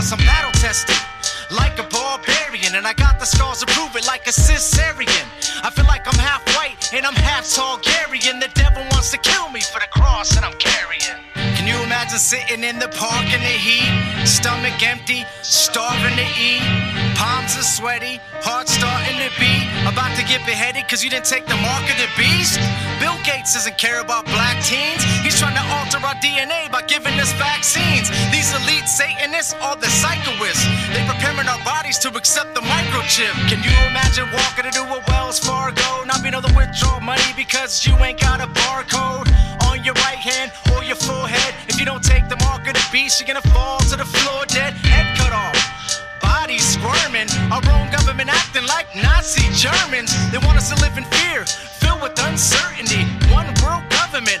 Plus, I'm battle tested like a barbarian, and I got the scars to prove it like a Caesarean. I feel like I'm half white and I'm half Targaryen. The devil wants to kill me for the cross that I'm carrying. Can you imagine sitting in the park in the heat, stomach empty, starving to eat, palms are sweaty, heart starting to beat, about to get beheaded because you didn't take the mark of the beast? Bill Gates doesn't care about black teens. He's trying to alter our DNA by giving us vaccines. These elite Satanists are the psychoists. They preparing our bodies to accept the microchip. Can you imagine walking into a Wells Fargo, not being able to withdraw money because you ain't got a barcode on your right hand or your forehead? If you don't take the mark of the beast, you're gonna fall to the floor dead, head cut off. Bodies squirming, our own government acting like Nazi Germans. They want us to live in fear, filled with uncertainty. One world government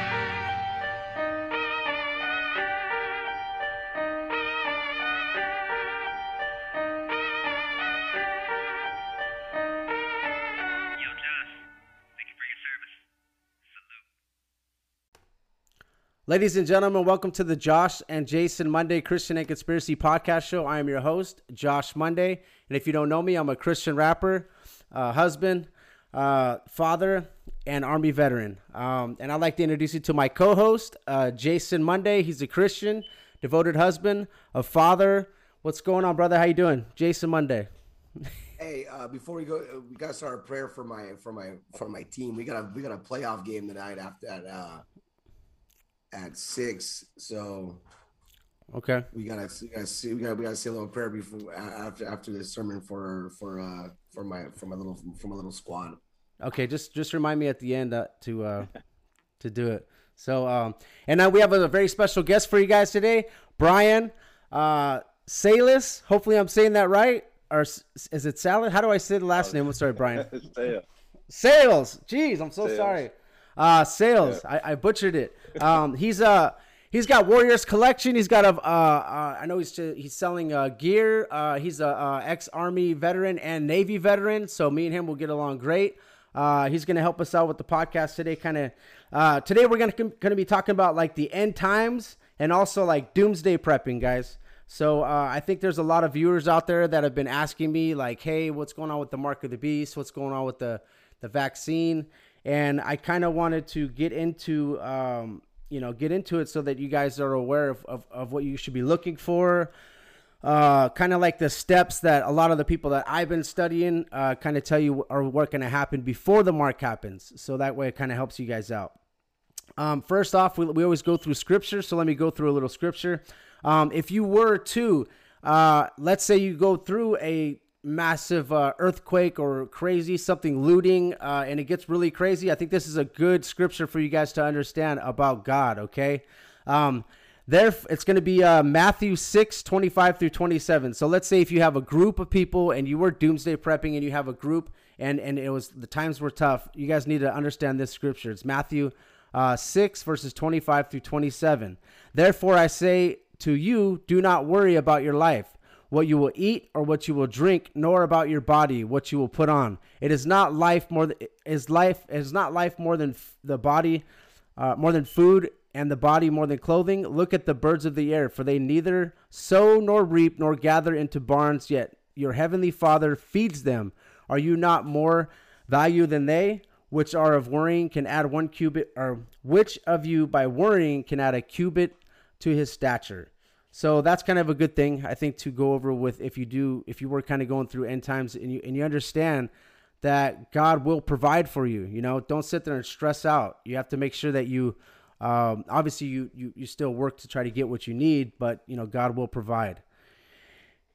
Ladies and gentlemen, welcome to the Josh and Jason Monday Christian and Conspiracy Podcast Show. I am your host, Josh Monday. And if you don't know me, I'm a Christian rapper, uh, husband, uh, father, and Army veteran. Um, and I'd like to introduce you to my co host, uh, Jason Monday. He's a Christian, devoted husband, a father. What's going on, brother? How you doing? Jason Monday. Hey, uh, before we go, uh, we gotta start a prayer for my for my for my team. We got a we got a playoff game tonight after that uh, at six. So Okay. we gotta we gotta see we gotta we gotta say a little prayer before after after this sermon for for uh for my for my little for my little squad. Okay, just just remind me at the end uh, to uh, to do it. So, um, and now we have a very special guest for you guys today, Brian uh, Salis. Hopefully, I'm saying that right. Or is it Salad? How do I say the last name? I'm sorry, Brian. Sale. Sales. Jeez, I'm so Sales. sorry. Uh, sales. I, I butchered it. Um, he's uh he's got Warriors collection. He's got a uh, uh I know he's he's selling uh gear. Uh, he's a uh, ex Army veteran and Navy veteran. So me and him will get along great. Uh, he's gonna help us out with the podcast today. Kind of uh, today we're gonna gonna be talking about like the end times and also like doomsday prepping, guys. So uh, I think there's a lot of viewers out there that have been asking me like, "Hey, what's going on with the mark of the beast? What's going on with the the vaccine?" And I kind of wanted to get into, um, you know, get into it so that you guys are aware of, of, of what you should be looking for. Uh, kind of like the steps that a lot of the people that I've been studying uh, kind of tell you are what going to happen before the mark happens. So that way it kind of helps you guys out. Um, first off, we, we always go through scripture. So let me go through a little scripture. Um, if you were to, uh, let's say you go through a massive uh, earthquake or crazy something looting uh, and it gets really crazy, I think this is a good scripture for you guys to understand about God, okay? Um, there, it's going to be uh, Matthew 6, 25 through 27. So let's say if you have a group of people and you were doomsday prepping and you have a group and, and it was the times were tough, you guys need to understand this scripture. It's Matthew uh, 6, verses 25 through 27. Therefore, I say to you, do not worry about your life, what you will eat or what you will drink, nor about your body, what you will put on. It is not life more than is life is not life more than f- the body, uh, more than food, and the body more than clothing. Look at the birds of the air, for they neither sow nor reap nor gather into barns, yet your heavenly Father feeds them. Are you not more value than they? Which are of worrying can add one cubit, or which of you by worrying can add a cubit to his stature? So that's kind of a good thing, I think, to go over with if you do, if you were kind of going through end times and you and you understand that God will provide for you. You know, don't sit there and stress out. You have to make sure that you Um, obviously, you, you you still work to try to get what you need, but you know God will provide.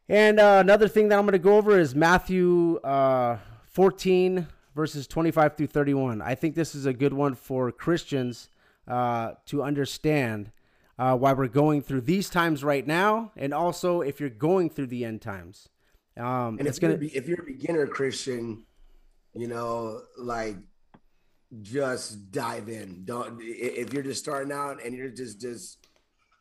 And uh, another thing that I'm going to go over is Matthew uh, 14 verses 25 through 31. I think this is a good one for Christians uh, to understand uh, why we're going through these times right now, and also if you're going through the end times. Um, And it's if gonna be- if you're a beginner Christian, you know, like just dive in. Don't if you're just starting out and you're just just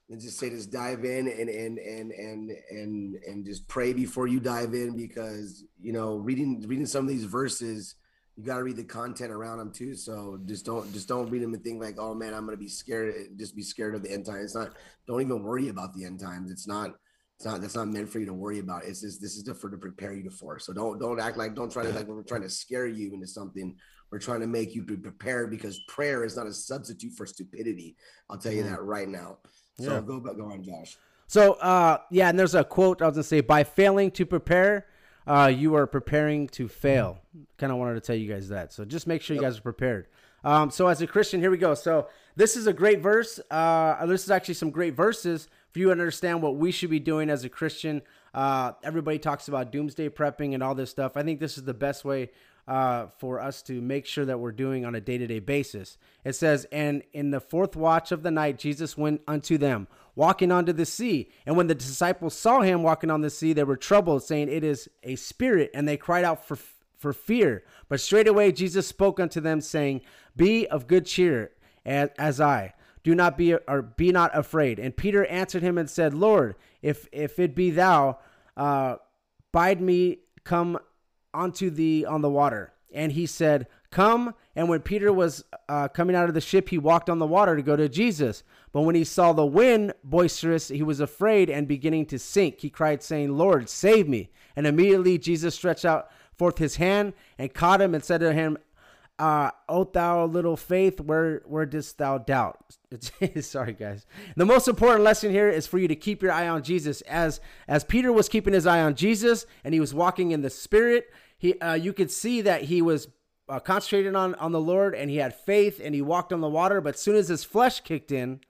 and just say just dive in and and and and and and just pray before you dive in because you know reading reading some of these verses you got to read the content around them too so just don't just don't read them and think like oh man i'm gonna be scared just be scared of the end times it's not don't even worry about the end times it's not it's not that's not meant for you to worry about. It's just this is for to prepare you for. So don't don't act like don't try to like we're trying to scare you into something. We're trying to make you be prepared because prayer is not a substitute for stupidity. I'll tell you that right now. So Yeah. go go on, Josh. So, uh, yeah, and there's a quote I was gonna say: by failing to prepare, uh, you are preparing to fail. Kind of wanted to tell you guys that. So just make sure you guys are prepared. Um, so as a Christian, here we go. So this is a great verse. Uh, this is actually some great verses for you to understand what we should be doing as a Christian. Uh, everybody talks about doomsday prepping and all this stuff. I think this is the best way uh, for us to make sure that we're doing on a day to day basis. It says, And in the fourth watch of the night, Jesus went unto them, walking onto the sea. And when the disciples saw him walking on the sea, they were troubled, saying, It is a spirit. And they cried out for, for fear. But straightway Jesus spoke unto them, saying, Be of good cheer, as, as I. Do not be or be not afraid. And Peter answered him and said, Lord, if if it be thou, uh, bide me come onto thee on the water. And he said, Come. And when Peter was uh, coming out of the ship, he walked on the water to go to Jesus. But when he saw the wind boisterous, he was afraid and beginning to sink. He cried, saying, Lord, save me. And immediately Jesus stretched out forth his hand and caught him and said to him, uh, O thou little faith, where where didst thou doubt? Sorry, guys. The most important lesson here is for you to keep your eye on Jesus. As as Peter was keeping his eye on Jesus and he was walking in the Spirit, he uh, you could see that he was uh, concentrated on on the Lord and he had faith and he walked on the water. But as soon as his flesh kicked in,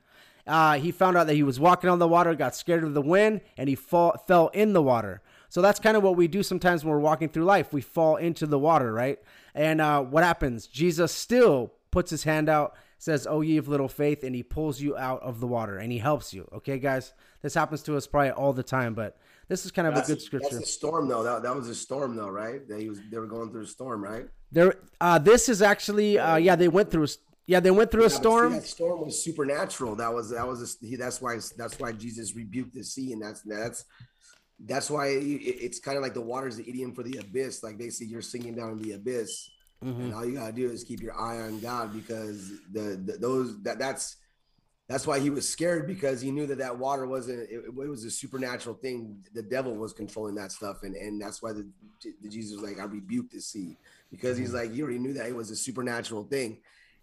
uh, he found out that he was walking on the water, got scared of the wind, and he fall, fell in the water. So that's kind of what we do sometimes when we're walking through life. We fall into the water, right? And uh, what happens? Jesus still puts his hand out, says, Oh, ye of little faith, and he pulls you out of the water and he helps you. Okay, guys? This happens to us probably all the time, but this is kind of That's, a good scripture. that's a storm though. That, that was a storm though, right? He was they were going through a storm, right? There, uh, this is actually, uh, yeah, they went through, yeah, they went through a Yeah, see, storm. that storm was supernatural. That was that was a, he, that's why that's why Jesus rebuked the sea, and that's that's that's why it, it's kind of like the water's the idiom for the abyss. Like they say, you're sinking down in the abyss, Mm-hmm. and all you gotta do is keep your eye on God because the, the those that that's that's why he was scared because he knew that that water wasn't it, it was a supernatural thing. The devil was controlling that stuff, and and that's why the, the Jesus was like, I rebuked the sea because he's like, you already knew that it was a supernatural thing.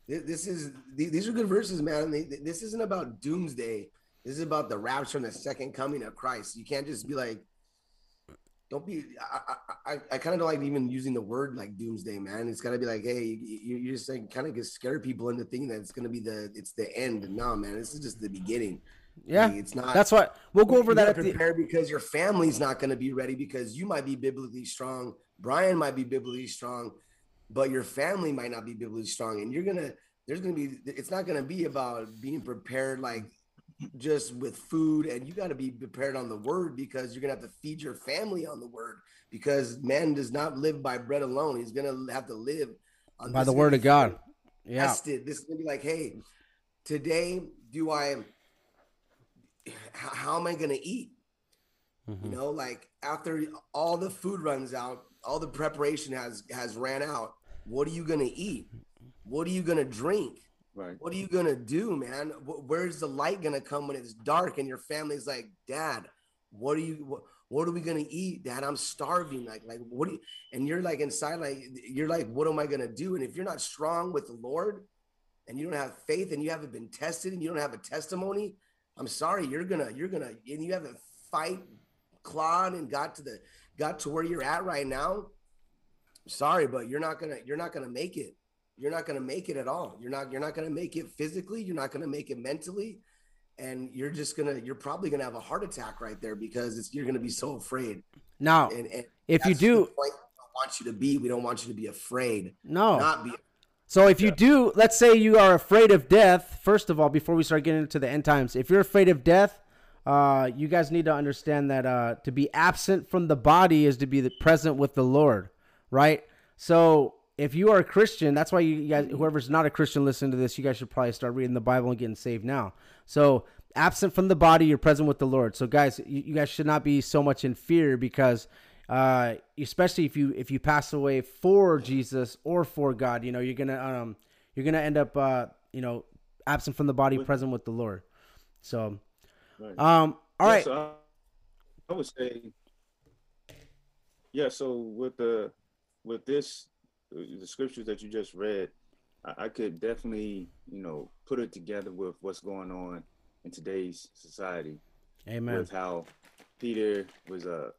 This, this is these are good verses, man. This isn't about doomsday. This is about the rapture and the second coming of Christ. You can't just be like, don't be. I I, I, I kind of don't like even using the word like doomsday, man. It's gotta be like, hey, you, you just like kind of get scare people into thinking that it's gonna be the it's the end. No, man, this is just the beginning. Yeah, it's not. That's what we'll go over that gotta the. prepare because your family's not going to be ready because you might be biblically strong. Brian might be biblically strong, but your family might not be biblically strong. And you're gonna there's gonna be it's not gonna be about being prepared like just with food, and you got to be prepared on the word because you're gonna have to feed your family on the word because man does not live by bread alone. He's gonna have to live on By the word of God. Yeah. tested. This is gonna be like, hey, today do I? How am I gonna eat? Mm-hmm. You know, like after all the food runs out, all the preparation has has ran out. What are you gonna eat? What are you gonna drink? Right. What are you gonna do, man? Where's the light gonna come when it's dark and your family's like, Dad, what are you? What, what are we gonna eat, Dad? I'm starving. Like, like what? Do you, and you're like inside, like you're like, what am I gonna do? And if you're not strong with the Lord, and you don't have faith, and you haven't been tested, and you don't have a testimony, I'm sorry, you're gonna, you're gonna, and you haven't fight, clawed, and got to the, got to where you're at right now. Sorry, but you're not gonna, you're not gonna make it. You're not going to make it at all. You're not you're not going to make it physically. You're not going to make it mentally, and you're just gonna you're probably going to have a heart attack right there because it's, you're going to be so afraid. Now, And, and if you do, we don't want you to be. We don't want you to be afraid. no. Not be. So if you do, let's say you are afraid of death. First of all, before we start getting into the end times, if you're afraid of death, uh, you guys need to understand that uh, to be absent from the body is to be the present with the Lord, right? So if you are a Christian, that's why you, guys, whoever's not a Christian, listen to this. You guys should probably start reading the Bible and getting saved now. So absent from the body, you're present with the Lord. So guys, you, you guys should not be so much in fear because uh, especially if you if you pass away for Jesus or for God, you know you're gonna um you're gonna end up uh you know absent from the body, present with the Lord. So, um, all Yeah, right, so I, I would say, yeah. So with the with this, the scriptures that you just read, I, I could definitely, you know, put it together with what's going on in today's society, Amen. with how Peter was uh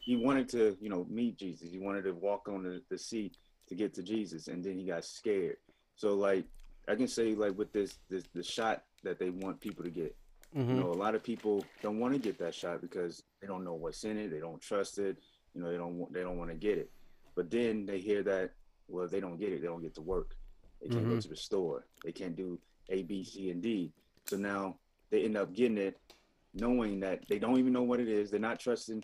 he wanted to, you know, meet Jesus. He wanted to walk on the, the sea to get to Jesus, and then he got scared. So like I can say like with this this the shot that they want people to get. You Mhm. know, a lot of people don't want to get that shot because they don't know what's in it. They don't trust it. You know, they don't want they don't want to get it. But then they hear that well, if they don't get it, they don't get to work. They can't go Mhm. to the store. They can't do A, B, C, and D. So now they end up getting it, knowing that they don't even know what it is. They're not trusting.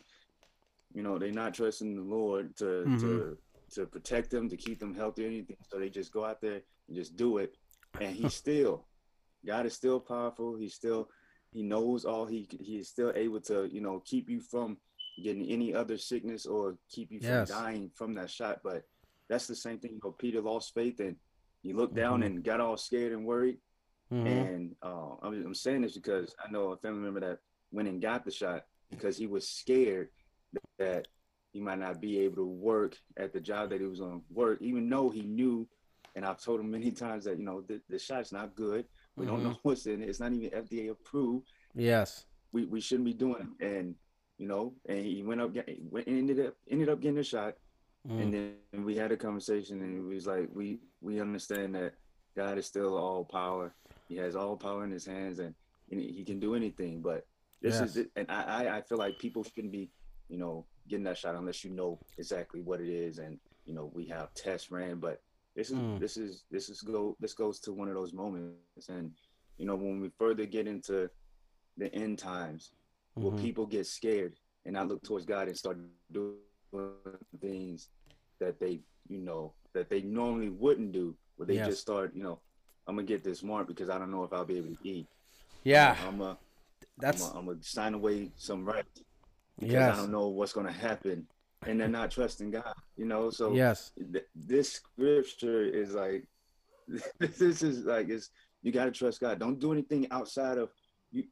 You know, they're not trusting the Lord to to to protect them, to keep them healthy, or anything. So they just go out there and just do it. And he's still, God is still powerful. He's still he knows all he he is still able to you know keep you from getting any other sickness or keep you from Yes. dying from that shot but that's the same thing you know peter lost faith and he looked down Mhm. and got all scared and worried Mhm. and uh, I'm, I'm saying this because i know a family member that went and got the shot because he was scared that he might not be able to work at the job that he was on work even though he knew and i've told him many times that you know the, the shot's not good we don't know what's in it. It's not even FDA approved. Yes. We we shouldn't be doing it. And you know, and he went up, went, ended up ended up getting a shot. Mm. And then we had a conversation, and it was like, we we understand that God is still all power. He has all power in His hands, and, and He can do anything. But this Yes. is it. And I I- I feel like people shouldn't be, you know, getting that shot unless you know exactly what it is, and you know, we have tests ran, but this is Mm. this is this is go this goes to one of those moments and you know when we further get into the end times where Mhm. people get scared and not look towards god and start doing things that they you know that they normally wouldn't do where they Yes. just start you know i'm gonna get this mark because i don't know if i'll be able to eat Yeah. i'm gonna That's I'm gonna sign away some rights because yes. i don't know what's gonna happen and they're not trusting god you know so Yes. th- this scripture is like this is like it's you got to trust God. Don't do anything outside of you.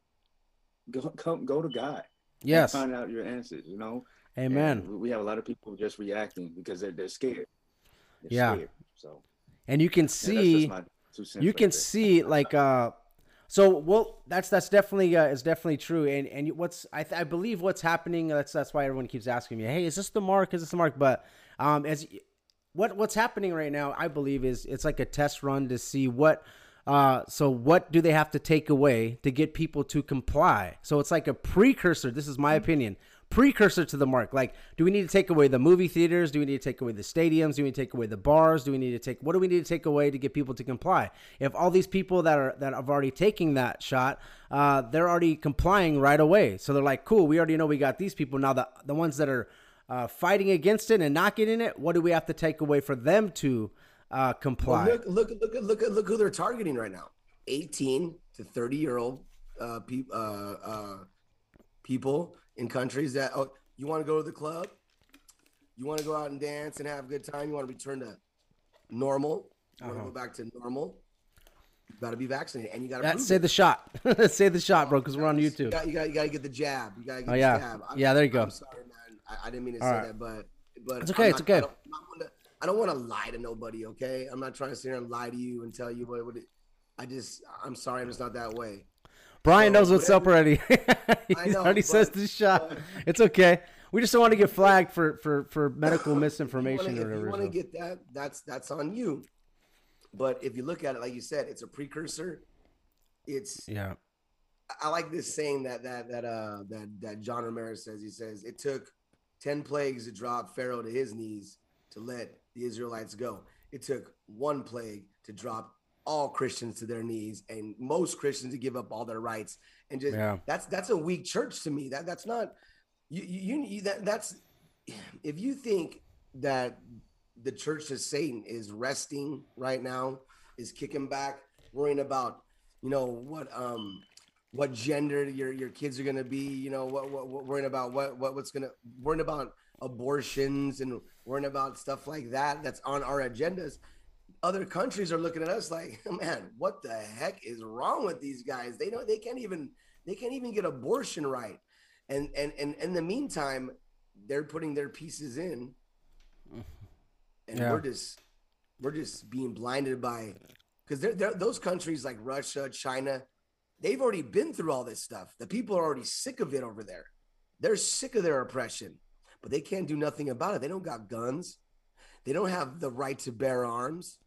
Go come go to God. Yes. find out your answers. You know. Amen. And we- have a lot of people just reacting because they're they're scared. They're Yeah. Scared. So And you can yeah, that's see my two you can there. see like uh so well that's that's definitely uh, is definitely true and and what's I, th- I believe what's happening that's that's why everyone keeps asking me hey is this the mark is this the mark but um as what what's happening right now I believe is it's like a test run to see what uh so what do they have to take away to get people to comply so it's like a precursor this is my opinion precursor to the mark. Like do we need to take away the movie theaters? Do we need to take away the stadiums? Do we need to take away the bars? Do we need to take what do we need to take away to get people to comply? If all these people that are that have already taken that shot uh, they're already complying right away. So they're like cool we already know we got these people. Now the the ones that are uh, fighting against it and not getting it what do we have to take away for them to uh, Well, comply? look, look, look, look look who they're targeting right now. 18 to 30 year old uh, peop, uh, uh, people in countries that oh, you want to go to the club, you want to go out and dance and have a good time, you want to return to normal, you want Uh-huh. to go back to normal. You got to be vaccinated, and you got to say the shot say the shot bro because we're on You youtube got, you got, you got to get the jab. You got to get Oh, the yeah. jab. I'm- Yeah, there you go. I'm sorry, man. I, I didn't mean to All say right. that, but but It's okay, I'm it's okay. I don't, I don't want to lie to nobody. Okay, I'm not trying to sit here and lie to you and tell you what. what it, I just, I'm sorry, I'm just not that way. Brian So, knows what's up already. he know, already says but- the shot. but- It's okay. We just don't want to get flagged for for for medical misinformation wanna- or If you whatever. want to get that, that's that's on you. But if you look at it, like you said, it's a precursor. It's Yeah. I like this saying that that that uh that that John Ramirez says. He says it took ten plagues to drop Pharaoh to his knees to let the Israelites go. It took one plague to drop all Christians to their knees and most Christians to give up all their rights. And just Yeah. that's that's a weak church to me. That that's not you you, you that that's if you think that the church of Satan is resting right now, is kicking back, worrying about, you know, what um what gender your your kids are gonna be, you know, what what, what worrying about what what what's gonna worrying about abortions and worrying about stuff like that that's on our agendas. Other countries are looking at us like, man, what the heck is wrong with these guys? They don't they can't even they can't even get abortion right. And and and in the meantime, they're putting their pieces in and Yeah. we're just we're just being blinded by because they're, they're those countries like Russia, China, they've already been through all this stuff. The people are already sick of it over there. They're sick of their oppression, but they can't do nothing about it. They don't got guns. They don't have the right to bear arms.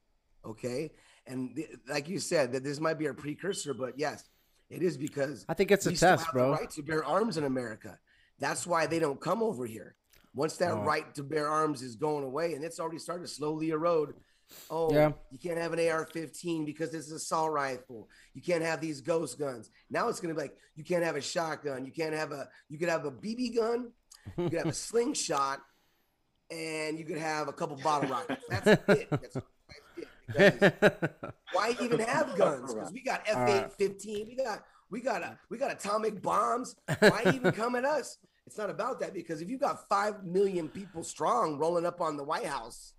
Okay, and th- like you said, that this might be a precursor, but yes, it is because I think it's a test, bro. Right to bear arms in America. That's why they don't come over here. Once that Oh. right to bear arms is going away, and it's already started to slowly erode. Oh, Yeah. you can't have an AR-15 because it's a assault rifle. You can't have these ghost guns. Now it's gonna be like you can't have a shotgun. You can't have a. You could have a BB gun. You could have a slingshot, and you could have a couple bottle rockets. That's it. That's it. Why even have guns? Because we got F eight fifteen. We got we got a we got atomic bombs. Why even come at us? It's not about that because if you got five million people strong rolling up on the White House,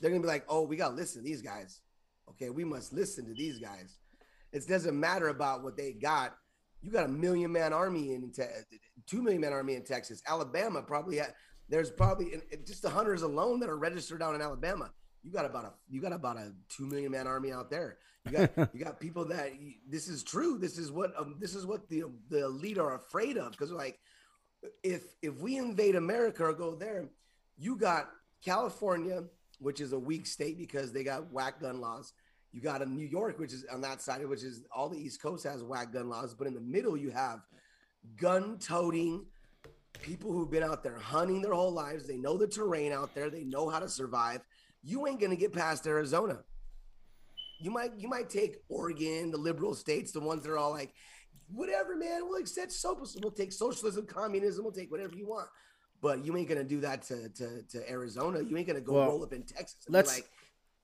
they're gonna be like, oh, we gotta listen to these guys. Okay, we must listen to these guys. It doesn't matter about what they got. You got a million man army in te- two million man army in Texas. Alabama probably had, there's probably just the hunters alone that are registered down in Alabama. You got about a you got about a two million man army out there. You got you got people that this is true. This is what um, this is what the the elite are afraid of because like if if we invade America or go there, you got California, which is a weak state because they got whack gun laws. You got a New York, which is on that side, which is all the East Coast has whack gun laws, but in the middle you have gun toting people who've been out there hunting their whole lives. They know the terrain out there. They know how to survive. You ain't gonna get past Arizona. You might you might take Oregon, the liberal states, the ones that are all like, whatever, man. We'll accept socialism. We'll take socialism, communism. We'll take whatever you want. But you ain't gonna do that to to, to Arizona. You ain't gonna go Well, roll up in Texas and let's- be like,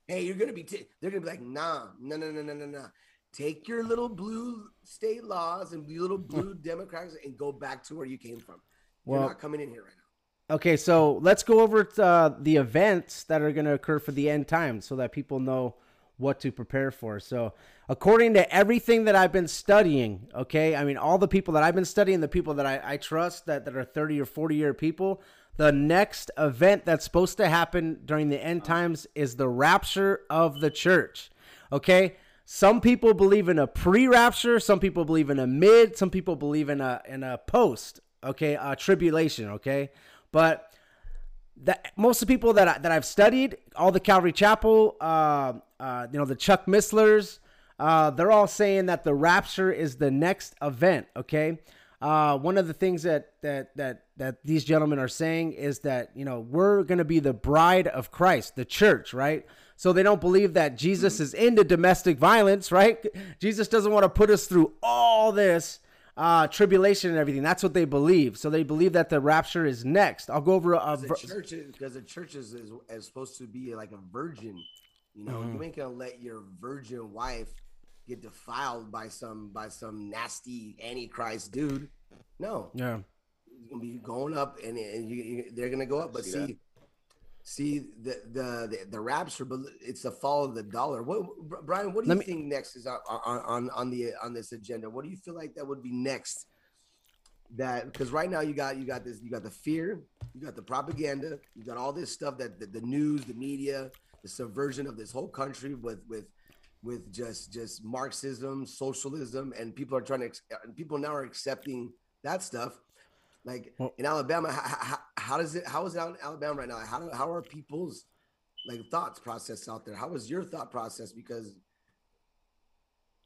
hey, you're gonna be. T-. They're gonna be like, nah, no, no, no, no, no, no. Take your little blue state laws and your little blue Democrats and go back to where you came from. You're not coming in here right now. Okay, so let's go over uh, the events that are going to occur for the end times so that people know what to prepare for. So, according to everything that I've been studying, okay, I mean, all the people that I've been studying, the people that I, I trust that, that are 30 or 40 year people, the next event that's supposed to happen during the end times is the rapture of the church. Okay? Some people believe in a pre-rapture, some people believe in a mid, some people believe in a in a post, okay, a tribulation, okay? But that most of the people that I, that I've studied, all the Calvary Chapel, uh, uh, you know, the Chuck Misslers, uh, they're all saying that the rapture is the next event. Okay, uh, one of the things that that that that these gentlemen are saying is that you know we're going to be the bride of Christ, the church, right? So they don't believe that Jesus is into domestic violence, right? Jesus doesn't want to put us through all this uh, tribulation and everything. That's what they believe. So they believe that the rapture is next. I'll go over a, a ver- church because the church is, is, is supposed to be like a virgin. You know, Mm-hmm. you ain't gonna let your virgin wife get defiled by some by some nasty antichrist dude. No, yeah. you're gonna be going up, and, and you, you, they're gonna go up. But See see, that? See the, the the the rapture, but it's the fall of the dollar. What Brian? What do you me- think next is on on on the on this agenda? What do you feel like that would be next? That because right now you got you got this you got the fear, you got the propaganda, you got all this stuff that the, the news, the media, the subversion of this whole country with with with just just Marxism, socialism, and people are trying to people now are accepting that stuff. Like Well- in Alabama, how, how, how does it? How is it out in Alabama right now? How do, how are people's like thoughts process out there. How was your thought process? Because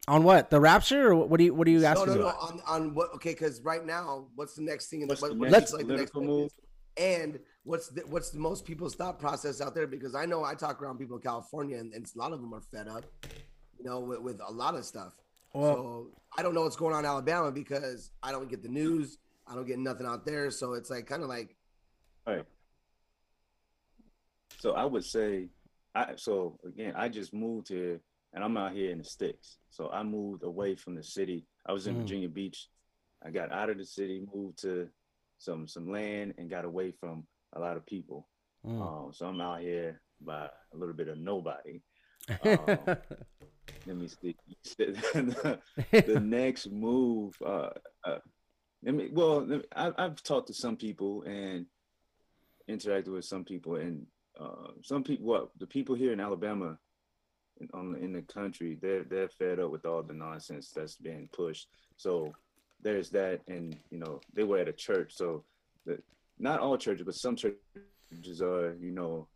On what? The rapture or what do you what are you no, asking? no, no. about? On on what? Okay, because right now, what's the next thing? In the, What's the next like the next move? And what's the, what's the most people's thought process out there? Because I know I talk around people in California, and, and a lot of them are fed up, you know, with, with a lot of stuff. Well- so I don't know what's going on in Alabama because I don't get the news. I don't get nothing out there. So it's like kind of like Right. So I would say, I so again, I just moved here, and I'm out here in the sticks. So I moved away from the city. I was in Mhm. Virginia Beach. I got out of the city, moved to some some land, and got away from a lot of people. Mm. Um, so I'm out here by a little bit of nobody. Um, let me see. the, the next move. Uh, uh, let me. Well, I, I've talked to some people and interacted with some people, and uh, some people. What the people here in Alabama, in, on in the country, they're they're fed up with all the nonsense that's being pushed. So there's that, and you know they were at a church, so the, not all churches, but some churches are, you know,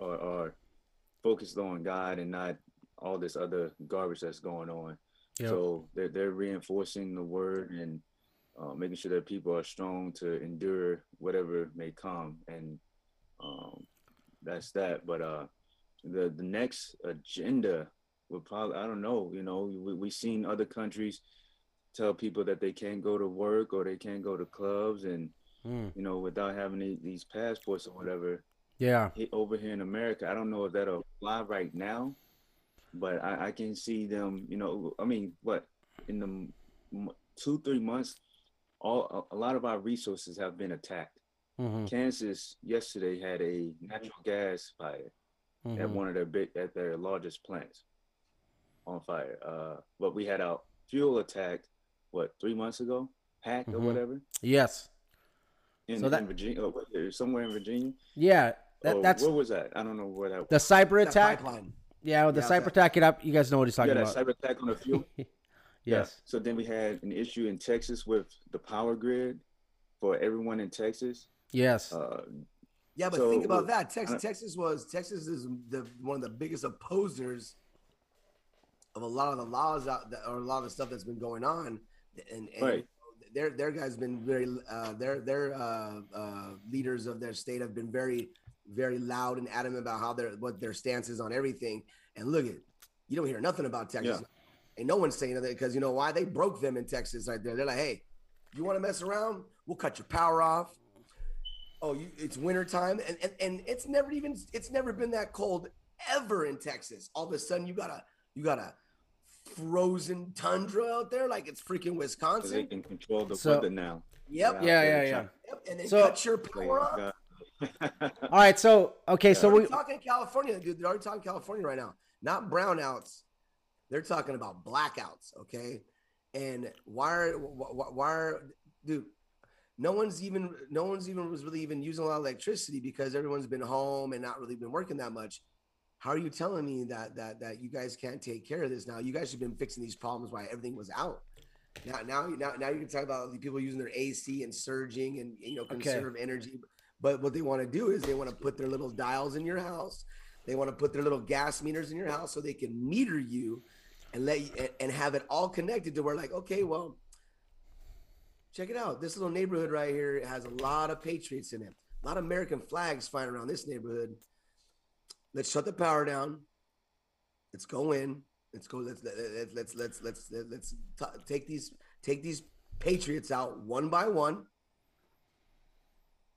are, are focused on God and not all this other garbage that's going on. Yep. So they're they're reinforcing the word and uh, making sure that people are strong to endure whatever may come, and um, that's that. But uh, the the next agenda will probably I don't know. You know, we we seen other countries tell people that they can't go to work or they can't go to clubs, and Mm. you know, without having the- these passports or whatever yeah. over here in America. I don't know if that'll fly right now, but I, I can see them. You know, I mean, what in the two three months, all a, a lot of our resources have been attacked. Mhm. Kansas yesterday had a natural gas fire at Mhm. one of their big at their largest plants on fire. Uh, but we had our fuel attacked what three months ago, hacked or Mhm. whatever Yes. in, So that- in Virginia, oh, somewhere in Virginia. Yeah. That, oh, that's where was that? I don't know where that. Was. The cyber attack. Yeah, the Yeah, cyber attack. It up. You guys know what he's yeah, talking that about. cyber attack on the fuel. Yeah. yes. So then we had an issue in Texas with the power grid for everyone in Texas. Yes. Uh, Yeah, but So, think about that. Texas, I- Texas was Texas is the one of the biggest opposers of a lot of the laws out that, or a lot of the stuff that's been going on, and, and Right. their their guys been very uh, their their uh, uh, leaders of their state have been very very loud and adamant about how their what their stance is on everything. And look at you don't hear nothing about Texas. Yeah. And no one's saying that because you know why they broke them in Texas right there. They're like, hey, you want to mess around? We'll cut your power off. Oh, you, it's winter time, and, and and it's never even it's never been that cold ever in Texas. All of a sudden, you got a you got a frozen tundra out there, like it's freaking 'cause they can control the So- weather now. Yep. Out Yeah, there yeah, Yep. And they So- cut your power off. All right. So okay. So we're we. talking California, dude. They're already talking California right now. Not brownouts. They're talking about blackouts. Okay. And why are why, why are dude? No one's even no one's even was really even using a lot of electricity because everyone's been home and not really been working that much. How are you telling me that that that you guys can't take care of this now? You guys have been fixing these problems while everything was out. Now, now, now, now you can talk about the people using their AC and surging and you know Okay. conserve energy. But what they want to do is they want to put their little dials in your house. They want to put their little gas meters in your house so they can meter you and let you and- have it all connected to where like, okay, well, check it out. This little neighborhood right here has a lot of patriots in it. A lot of American flags flying around this neighborhood. Let's shut the power down. Let's go in. Let's go. Let's let's let's let's let's let's, let's t- take these take these patriots out one by one,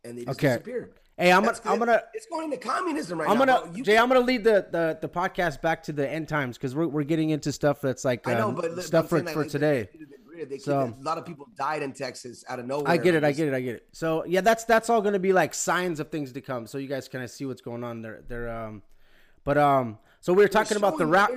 and they just Okay. disappear. Hey, I'm That's gonna. I'm gonna. It's going into communism right I'm now. gonna. Jay, I'm gonna lead the, the the podcast back to the end times because we're we're getting into stuff that's like I know, uh, but stuff for for like, today. they- they- they keep- So- a lot of people died in Texas out of nowhere. I get it. I get it. I get it. So yeah, that's that's all going to be like signs of things to come. So you guys kind of see what's going on there. There. Um, but um, so we were talking about the rap.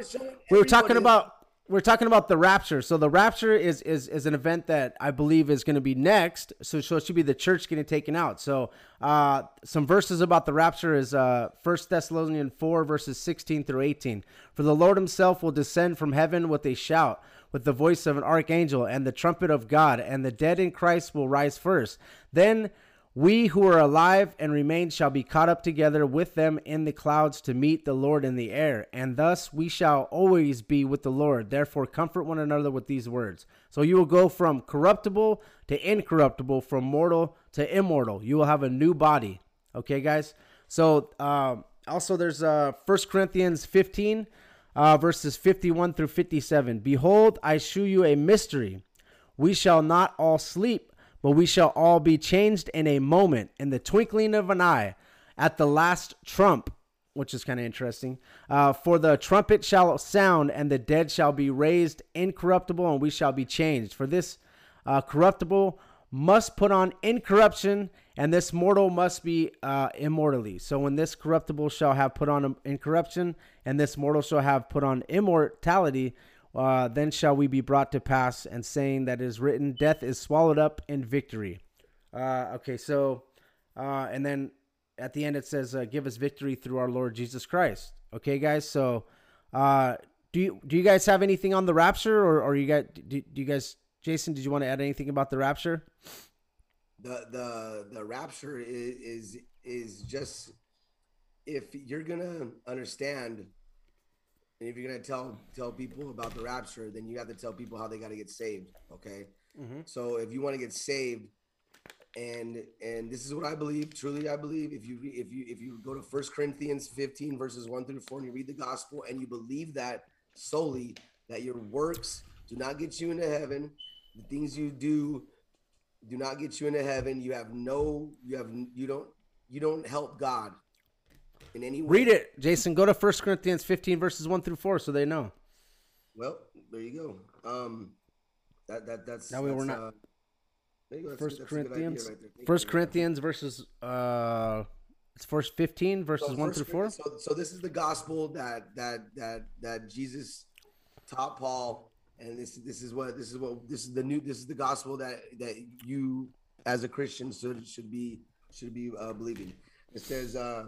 We were talking about we're talking about the rapture. So the rapture is is is an event that I believe is going to be next. So so it should be the church getting taken out. So uh, some verses about the rapture is uh First Thessalonians four verses sixteen through eighteen. For the Lord Himself will descend from heaven with a shout, with the voice of an archangel, and the trumpet of God, and the dead in Christ will rise first. Then We who are alive and remain shall be caught up together with them in the clouds to meet the Lord in the air, and thus we shall always be with the Lord. Therefore, comfort one another with these words. So you will go from corruptible to incorruptible, from mortal to immortal. You will have a new body. Okay, guys. So um, also, there's uh, 1 Corinthians 15, uh, verses 51 through 57. Behold, I shew you a mystery. We shall not all sleep but we shall all be changed in a moment, in the twinkling of an eye, at the last trump, which is kind of interesting. Uh, for the trumpet shall sound, and the dead shall be raised incorruptible, and we shall be changed. For this uh, corruptible must put on incorruption, and this mortal must be uh, immortally. So when this corruptible shall have put on incorruption, and this mortal shall have put on immortality, uh, then shall we be brought to pass, and saying that is written, death is swallowed up in victory. Uh, okay, so, uh, and then at the end it says, uh, give us victory through our Lord Jesus Christ. Okay, guys, so uh, do you do you guys have anything on the rapture, or, or you got do, do you guys, Jason? Did you want to add anything about the rapture? The the the rapture is is, is just if you're gonna understand and if you're gonna tell tell people about the rapture, then you have to tell people how they got to get saved. Okay. Mm-hmm. So if you want to get saved, and and this is what I believe, truly I believe, if you if you if you go to First Corinthians 15 verses one through four, and you read the gospel, and you believe that solely that your works do not get you into heaven, the things you do do not get you into heaven. You have no, you have you don't you don't help God in any way. Read it, Jason. Go to First Corinthians 15 verses 1 through 4 so they know. Well, there you go. Um that that that's that way that's, we're not uh, there you go. That's- First that's Corinthians right. First. Corinthians verses uh it's verse 15 verses So 1 through 4. So, so this is the gospel that that that that Jesus taught Paul, and this this is what this is what this is the new this is the gospel that that you as a Christian should should be should be uh, believing. It says, uh,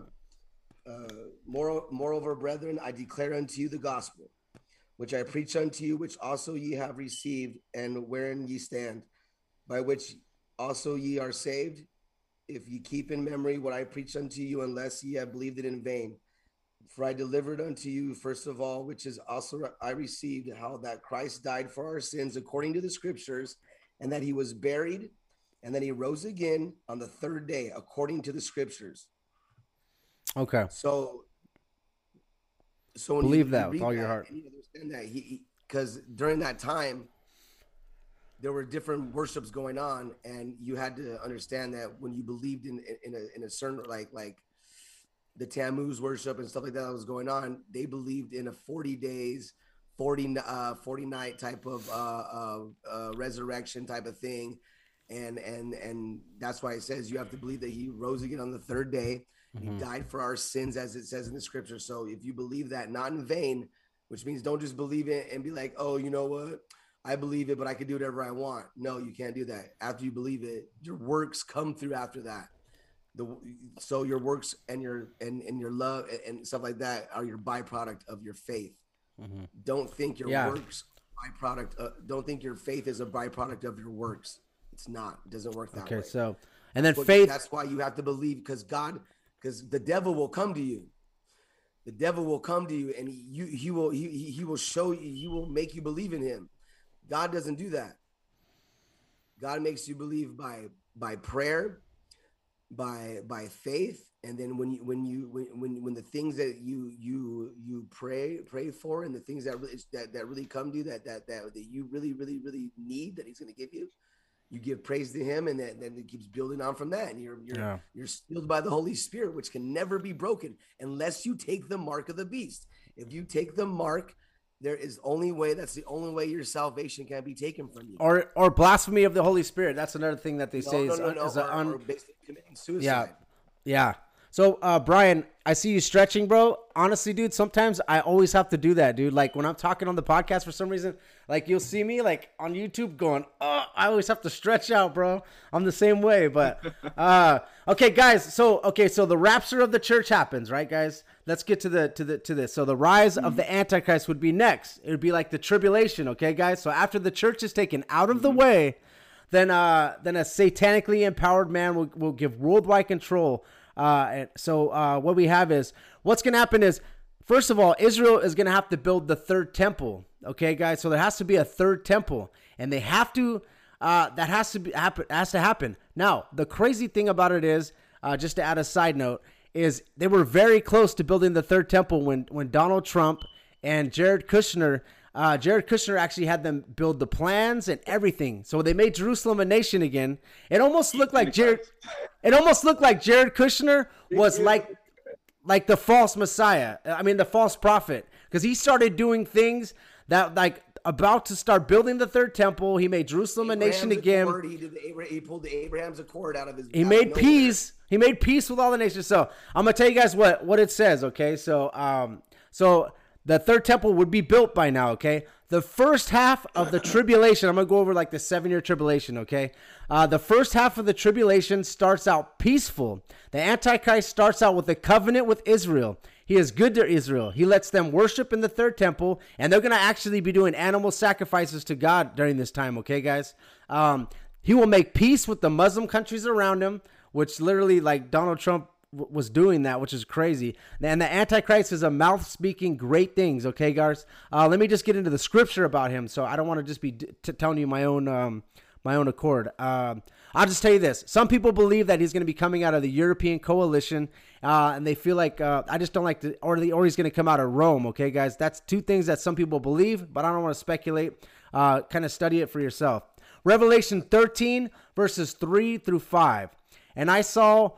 uh, moreover, brethren, I declare unto you the gospel, which I preach unto you, which also ye have received, and wherein ye stand, by which also ye are saved, if ye keep in memory what I preached unto you, unless ye have believed it in vain. For I delivered unto you, first of all, which is also I received, how that Christ died for our sins according to the scriptures, and that he was buried, and that he rose again on the third day according to the scriptures. Okay. So, so when Believe you, that you with all your heart. you understand that he, because during that time, there were different worships going on, and you had to understand that when you believed in in a in a certain like like the Tammuz worship and stuff like that, that was going on, they believed in a forty days. 40 uh 40 night type of uh, uh uh resurrection type of thing and and and that's why it says you have to believe that he rose again on the third day Mm-hmm. he died for our sins as it says in the scripture. So if you believe that not in vain which means don't just believe it and be like oh you know what? I believe it but i can do whatever i want. No you can't do that. After you believe it your works come through after that. The so your works and your and, and your love and- stuff like that are your byproduct of your faith. Don't think your Yeah. works byproduct uh, don't think your faith is a byproduct of your works. It's not. It doesn't work that Okay, way. Okay, so and then but faith That's why you have to believe because God, because the devil will come to you. The devil will come to you and he, you he will he, he will show you he will make you believe in him. God doesn't do that. God makes you believe by by prayer, by by faith, and then when you when you when when, when the things that you you you pray pray for and the things that really that, that really come to you that that that that you really really really need that He's going to give you, you give praise to him and then, then it keeps building on from that and you're you're Yeah. you're sealed by the holy spirit which can never be broken unless you take the mark of the beast if you take the mark there is only way that's the only way your salvation can be taken from you or or blasphemy of the Holy Spirit. That's another thing that they no, say no, is, no, un- no, is or, un- or committing suicide Yeah. Yeah. So, uh, Brian, I see you stretching, bro. Honestly, dude, sometimes I always have to do that, dude. Like when I'm talking on the podcast for some reason, like you'll see me like on YouTube going, oh, I always have to stretch out, bro. I'm the same way. But, uh, okay, guys. So, okay, so the rapture of the church happens, right, guys? Let's get to the to the to this. So the rise of the Antichrist would be next. It would be like the tribulation, okay, guys. So after the church is taken out of the way, then uh, then a satanically empowered man will, will give worldwide control. Uh, and so uh, what we have is what's going to happen is first of all, Israel is going to have to build the third temple. Okay, guys. So there has to be a third temple, and they have to. Uh, that has to be happen. Has to happen. Now, the crazy thing about it is, uh, just to add a side note, is they were very close to building the third temple when when Donald Trump and Jared Kushner. Uh, Jared Kushner actually had them build the plans and everything. So they made Jerusalem a nation again. It almost looked like Jared. It almost looked like Jared Kushner was like like the false messiah. I mean, the false prophet, because he started doing things that like about to start building the third temple. He made Jerusalem a nation again. Accord, he did the Abra- he pulled the Abraham's Accord out of his. He made peace. He made peace with all the nations. So I'm gonna tell you guys what what it says. Okay, so um, so the third temple would be built by now. Okay, the first half of the tribulation. I'm gonna go over like the seven year tribulation. Okay, uh, the first half of the tribulation starts out peaceful. The Antichrist starts out with a covenant with Israel. He is good to Israel. He lets them worship in the third temple, and they're going to actually be doing animal sacrifices to God during this time, okay, guys? Um, he will make peace with the Muslim countries around him, which literally, like Donald Trump was doing that, which is crazy. And the Antichrist is a mouth speaking great things, okay, guys? Uh, let me just get into the scripture about him, so I don't want to just be t- telling you my own. Um, my own accord. Um, I'll just tell you this: some people believe that he's going to be coming out of the European coalition, uh, and they feel like uh, I just don't like to, or the, or he's going to come out of Rome. Okay, guys, that's two things that some people believe, but I don't want to speculate. Uh, kind of study it for yourself. Revelation 13 verses 3 through 5, and I saw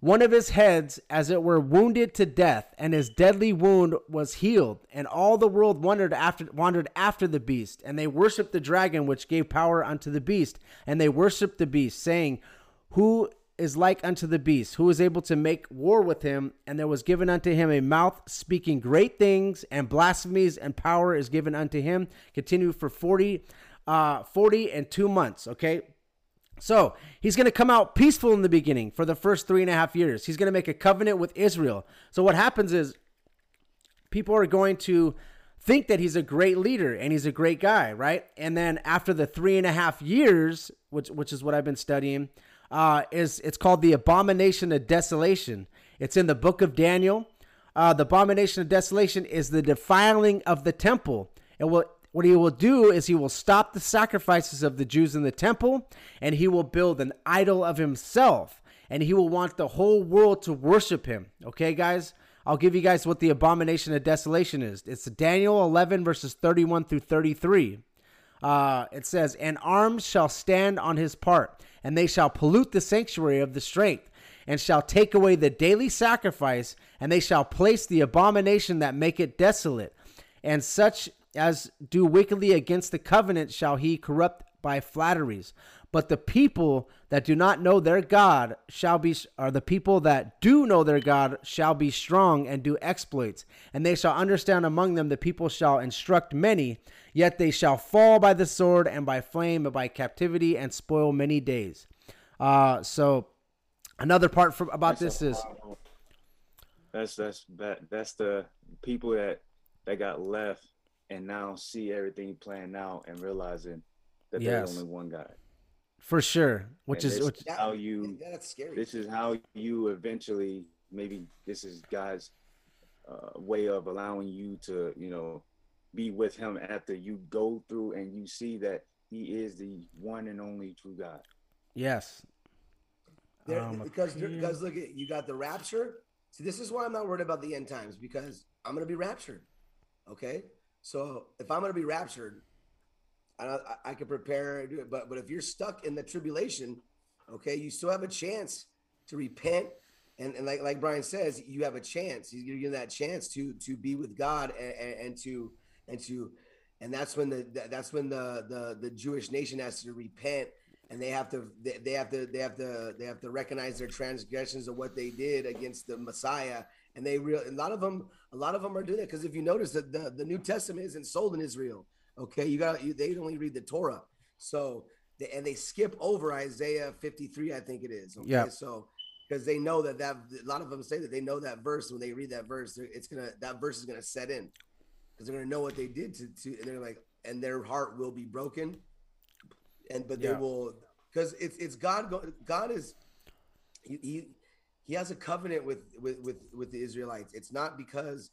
one of his heads as it were wounded to death and his deadly wound was healed. And all the world wondered after wandered after the beast. And they worshiped the dragon which gave power unto the beast. And they worshiped the beast saying who is like unto the beast? Who is able to make war with him? And there was given unto him a mouth speaking great things and blasphemies and power is given unto him. Continue for 40 uh 40 and 2 months okay so he's going to come out peaceful in the beginning for the first three and a half years. He's going to make a covenant with Israel. So what happens is people are going to think that he's a great leader and he's a great guy, right? And then after the three and a half years, which which is what I've been studying, uh, is it's called the abomination of desolation. It's in the book of Daniel. Uh, the abomination of desolation is the defiling of the temple. It will what he will do is he will stop the sacrifices of the Jews in the temple and he will build an idol of himself and he will want the whole world to worship him. Okay, guys? I'll give you guys what the abomination of desolation is. It's Daniel 11, verses 31 through 33. Uh, it says, And arms shall stand on his part, and they shall pollute the sanctuary of the strength, and shall take away the daily sacrifice, and they shall place the abomination that make it desolate. And such as do wickedly against the covenant shall he corrupt by flatteries. But the people that do not know their God shall be, or the people that do know their God shall be strong and do exploits. And they shall understand among them the people shall instruct many, yet they shall fall by the sword and by flame and by captivity and spoil many days. Uh, so another part from, about That's this is that's that's that that's the people that that got left and now see everything playing out and realizing that Yes. there's only one God. for sure, which And is which, how you Yeah, that's scary. this is how you eventually maybe this is God's uh, way of allowing you to you know be with Him after you go through and you see that He is the one and only true God. yes, There, Um, because appeal. because look at you got the rapture. See, this is why I'm not worried about the end times because I'm gonna be raptured. Okay, so if I'm gonna be raptured, I I, can prepare and do it. But but if you're stuck in the tribulation, okay, you still have a chance to repent. And, and like like Brian says, you have a chance. You're given that chance to to be with God and, and, and to and to and that's when the that's when the the the Jewish nation has to repent and they have to they have to they have to they have to recognize their transgressions of what they did against the Messiah and they real a lot of them a lot of them are doing it because if you notice that the, the New Testament isn't sold in Israel okay you got you, they only read the Torah so they, and they skip over Isaiah 53 I think it is okay Yeah. so because they know that that a lot of them say that they know that verse when they read that verse it's gonna that verse is gonna set in because they're gonna know what they did to, to and they're like and their heart will be broken and but they Yeah. will because it's it's God. God is he, he he has a covenant with with with with the Israelites. It's not because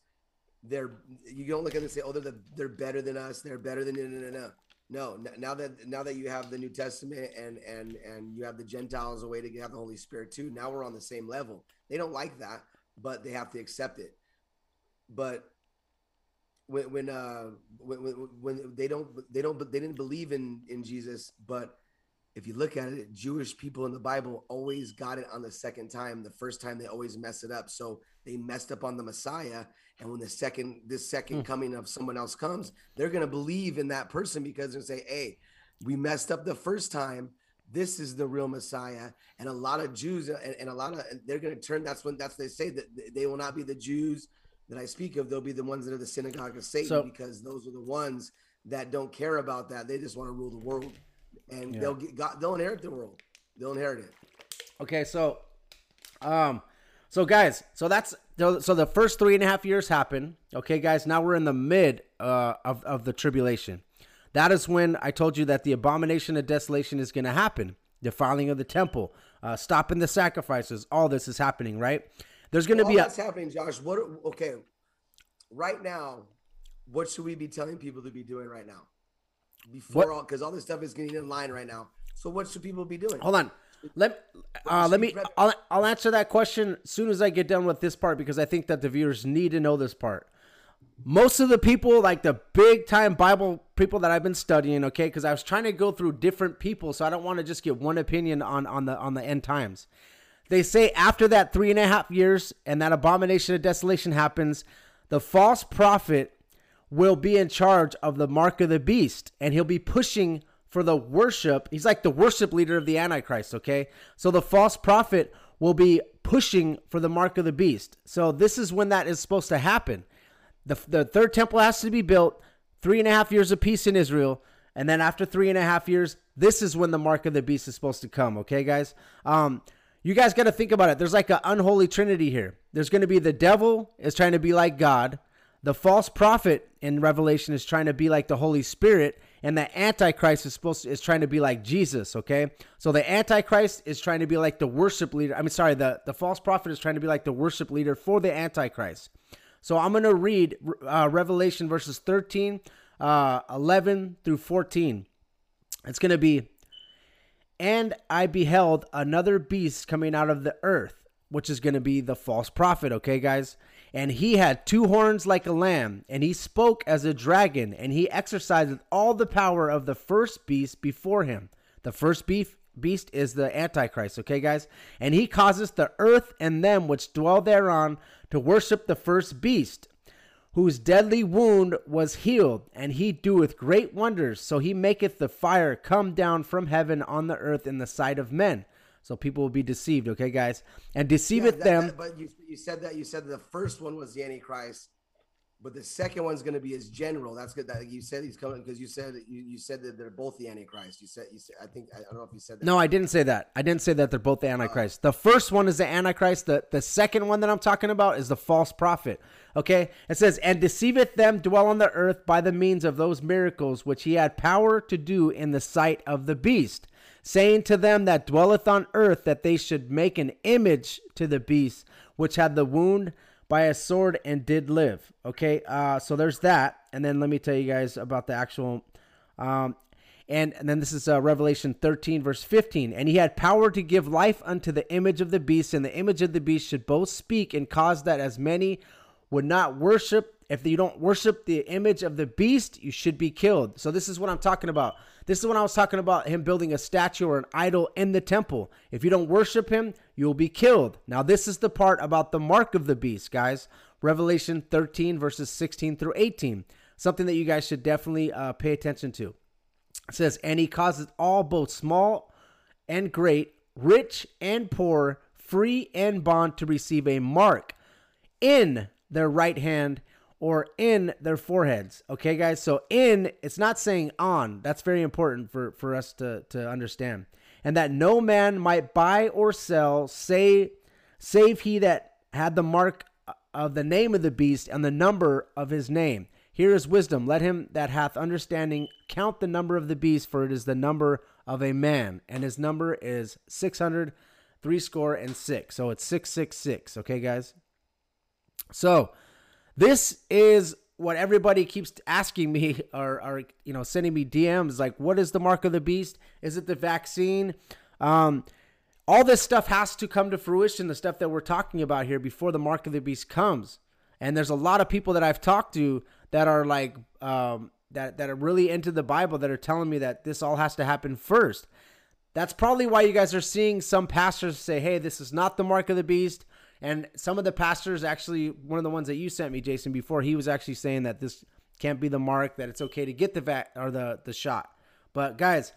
they're you don't look at them and say, oh, they're the, they're better than us. They're better than no no no no. No, now that now that you have the New Testament and and and you have the Gentiles a way to have the Holy Spirit too. Now we're on the same level. They don't like that, but they have to accept it. But when when uh when when, when they don't they don't they didn't believe in in Jesus, but if you look at it, Jewish people in the Bible always got it on the second time. The first time they always mess it up. So they messed up on the Messiah. And when the second this second hmm. coming of someone else comes, they're gonna believe in that person because they're say, Hey, we messed up the first time. This is the real Messiah. And a lot of Jews and, and a lot of they're gonna turn that's when that's they say that they will not be the Jews that I speak of, they'll be the ones that are the synagogue of Satan So- because those are the ones that don't care about that. They just want to rule the world, and Yeah. they'll get God, they'll inherit the world. They'll inherit it. Okay, so, um, so guys, so that's so the first three and a half years happen. Okay, guys, now we're in the mid uh, of of the tribulation. That is when I told you that the abomination of desolation is going to happen. Defiling of the temple, uh, stopping the sacrifices. All this is happening, right? There's going to be a that's happening, Josh. What? Okay, right now, what should we be telling people to be doing right now? Before What- all, because all this stuff is getting in line right now. So what should people be doing? Hold on. Let uh, let me. I'll, I'll answer that question as soon as I get done with this part because I think that the viewers need to know this part. Most of the people, like the big time Bible people that I've been studying, okay, because I was trying to go through different people, so I don't want to just get one opinion on on the on the end times. They say after that three and a half years and that abomination of desolation happens, the false prophet will be in charge of the mark of the beast and he'll be pushing for the worship. He's like the worship leader of the Antichrist, okay? So the false prophet will be pushing for the mark of the beast. So this is when that is supposed to happen. The, the third temple has to be built, three and a half years of peace in Israel. And then after three and a half years, this is when the mark of the beast is supposed to come, okay, guys? Um, you guys got to think about it. There's like an unholy trinity here. There's going to be the devil is trying to be like God. The false prophet in Revelation is trying to be like the Holy Spirit, and the Antichrist is supposed to, is trying to be like Jesus. Okay, so the Antichrist is trying to be like the worship leader. I mean, sorry, the the false prophet is trying to be like the worship leader for the Antichrist. So I'm going to read uh, Revelation verses 13, uh, 11 through 14. It's going to be, and I beheld another beast coming out of the earth, which is going to be the false prophet, okay, guys? And he had two horns like a lamb, and he spoke as a dragon, and he exercised all the power of the first beast before him. The first beef, beast is the Antichrist, okay, guys? And he causes the earth and them which dwell thereon to worship the first beast whose deadly wound was healed, and he doeth great wonders. So he maketh the fire come down from heaven on the earth in the sight of men. So people will be deceived, okay, guys? And deceiveth that- them. that- but you, you said that you said the first one was the Antichrist, but the second one's going to be his general. That's good. That you said he's coming because you said you, you said that they're both the Antichrist. You said you said I think I don't know if you said that. No, I didn't say that. I didn't say that they're both the oh. Antichrist. The first one is the Antichrist. The, the second one that I'm talking about is the false prophet. Okay? It says, And deceiveth them dwell on the earth by the means of those miracles which he had power to do in the sight of the beast, saying to them that dwelleth on earth that they should make an image to the beast which had the wound by a sword and did live. Okay? Uh, so there's that. And then let me tell you guys about the actual. Um, and, and then this is uh, Revelation 13, verse 15. And he had power to give life unto the image of the beast, and the image of the beast should both speak and cause that as many would not worship. If you don't worship the image of the beast, you should be killed. So this is what I'm talking about. This is when I was talking about him building a statue or an idol in the temple. If you don't worship him, you'll be killed. Now, this is the part about the mark of the beast, guys. Revelation 13, verses 16 through 18. Something that you guys should definitely uh, pay attention to. It says, And he causes all, both small and great, rich and poor, free and bond, to receive a mark in their right hand or in their foreheads. Okay, guys? So in, it's not saying on. That's very important for, for us to, to understand. And that no man might buy or sell, say, save he that had the mark of the name of the beast and the number of his name. Here is wisdom. Let him that hath understanding count the number of the beast, for it is the number of a man, and his number is six hundred three score and six. So it's 666. Okay, guys? So this is what everybody keeps asking me or, or you know sending me DMs like what is the mark of the beast? Is it the vaccine? Um, all this stuff has to come to fruition, the stuff that we're talking about here before the mark of the beast comes. And there's a lot of people that I've talked to that are like um, that that are really into the Bible that are telling me that this all has to happen first. That's probably why you guys are seeing some pastors say, "Hey, this is not the mark of the beast." And some of the pastors actually one of the ones that you sent me, Jason, before, he was actually saying that this can't be the mark, that it's okay to get the vac or the the shot. But guys,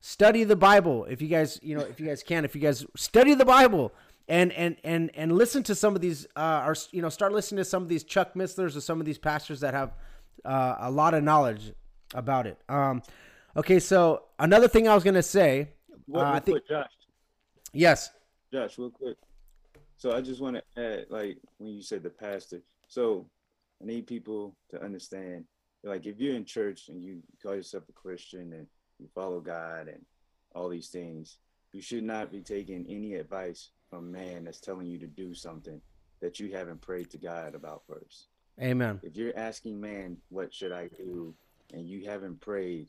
study the Bible if you guys, you know, if you guys can, if you guys study the Bible and and and and listen to some of these uh or you know, start listening to some of these Chuck Misslers or some of these pastors that have uh, a lot of knowledge about it. Um okay, so another thing I was going to say, What, uh, I think quick, Josh. yes. Josh, real quick. So I just want to add, like when you said the pastor. So I need people to understand, like if you're in church and you call yourself a Christian and you follow God and all these things, you should not be taking any advice from man that's telling you to do something that you haven't prayed to God about first. Amen. If you're asking man, what should I do, and you haven't prayed,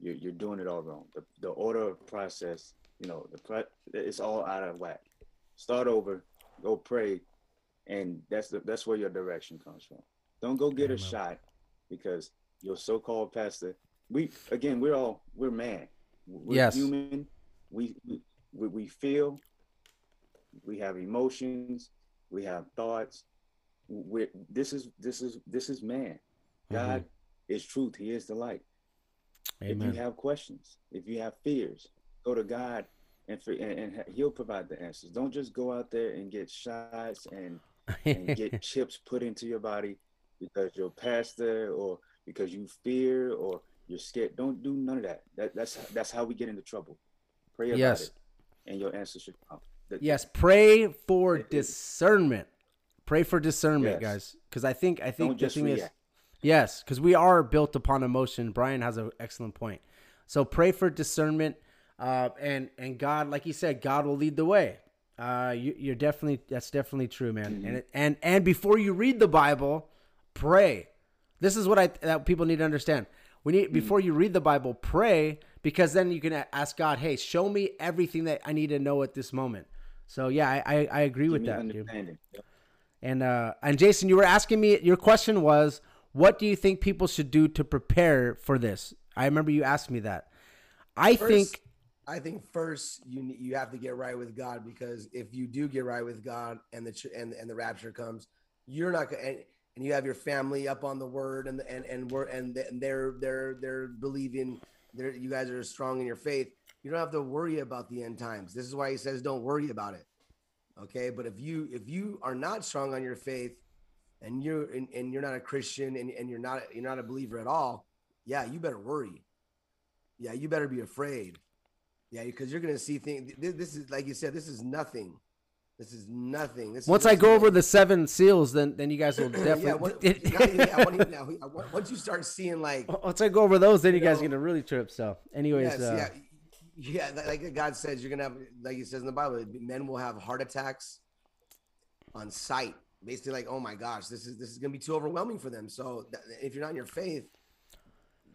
you're, you're doing it all wrong. The, the order of process, you know, the pre- it's all out of whack. Start over, go pray, and that's the that's where your direction comes from. Don't go get a shot because your so-called pastor. We again, we're all we're man. We're Yes. human. We we we we feel. We have emotions. We have thoughts. we this is this is this is man. Mm-hmm. God is truth. He is the light. If you have questions, if you have fears, go to God and, for, and, and He'll provide the answers. Don't just go out there and get shots and, and get chips put into your body because your pastor or because you fear or you're scared. Don't do none of that. That that's that's how we get into trouble. Pray about Yes. it, and your answer should come. The- Yes, pray for discernment. Pray for discernment, Yes. guys, because I think I think Don't the thing is, yes, because we are built upon emotion. Brian has an excellent point. So pray for discernment, uh, and and God, like you said, God will lead the way. Uh, you, you're definitely that's definitely true, man. Mm-hmm. And and and before you read the Bible, pray. This is what I that people need to understand. We Mm-hmm. need before you read the Bible, pray because then you can ask God, "Hey, show me everything that I need to know at this moment." So yeah, I I, I agree Give with that, dude. Yep. And uh, and Jason, you were asking me. Your question was, what do you think people should do to prepare for this? I remember you asked me that. I First, think I think first you you have to get right with God because if you do get right with God and the and and the rapture comes, you're not going and, and you have your family up on the word and and and we're and and they're they're they're believing they're you guys are strong in your faith. You don't have to worry about the end times. This is why he says don't worry about it. Okay, but if you if you are not strong on your faith and you're and, and you're not a Christian and, and you're not you're not a believer at all, yeah, you better worry. Yeah, you better be afraid. Yeah, because you're gonna see things. This, is like you said. This is nothing. This is nothing. This once this I go over the seven seals, then then you guys will definitely. what, yeah, yeah, yeah, once you start seeing like once I go over those, then you, You guys are gonna really trip. So, anyways, yes, uh, yeah, yeah, like God says, you're gonna have like He says in the Bible, men will have heart attacks on sight. Basically, like, oh my gosh, this is this is gonna be too overwhelming for them. So if you're not in your faith,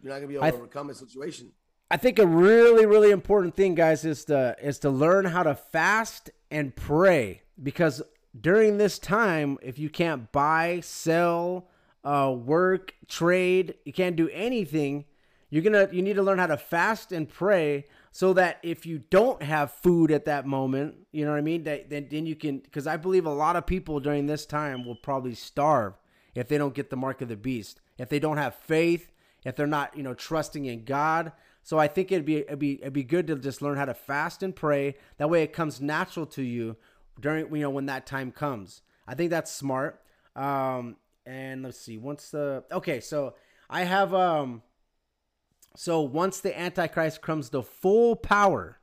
you're not gonna be able I- to overcome a situation. I think a really, really important thing, guys, is to is to learn how to fast and pray because during this time, if you can't buy, sell, uh, work, trade, you can't do anything. You're gonna you need to learn how to fast and pray so that if you don't have food at that moment, you know what I mean. That then then you can because I believe a lot of people during this time will probably starve if they don't get the mark of the beast, if they don't have faith, if they're not you know trusting in God. So I think it'd be it'd be it'd be good to just learn how to fast and pray. That way it comes natural to you during you know when that time comes. I think that's smart. Um and let's see. Once the okay, so I have um so once the antichrist comes to full power,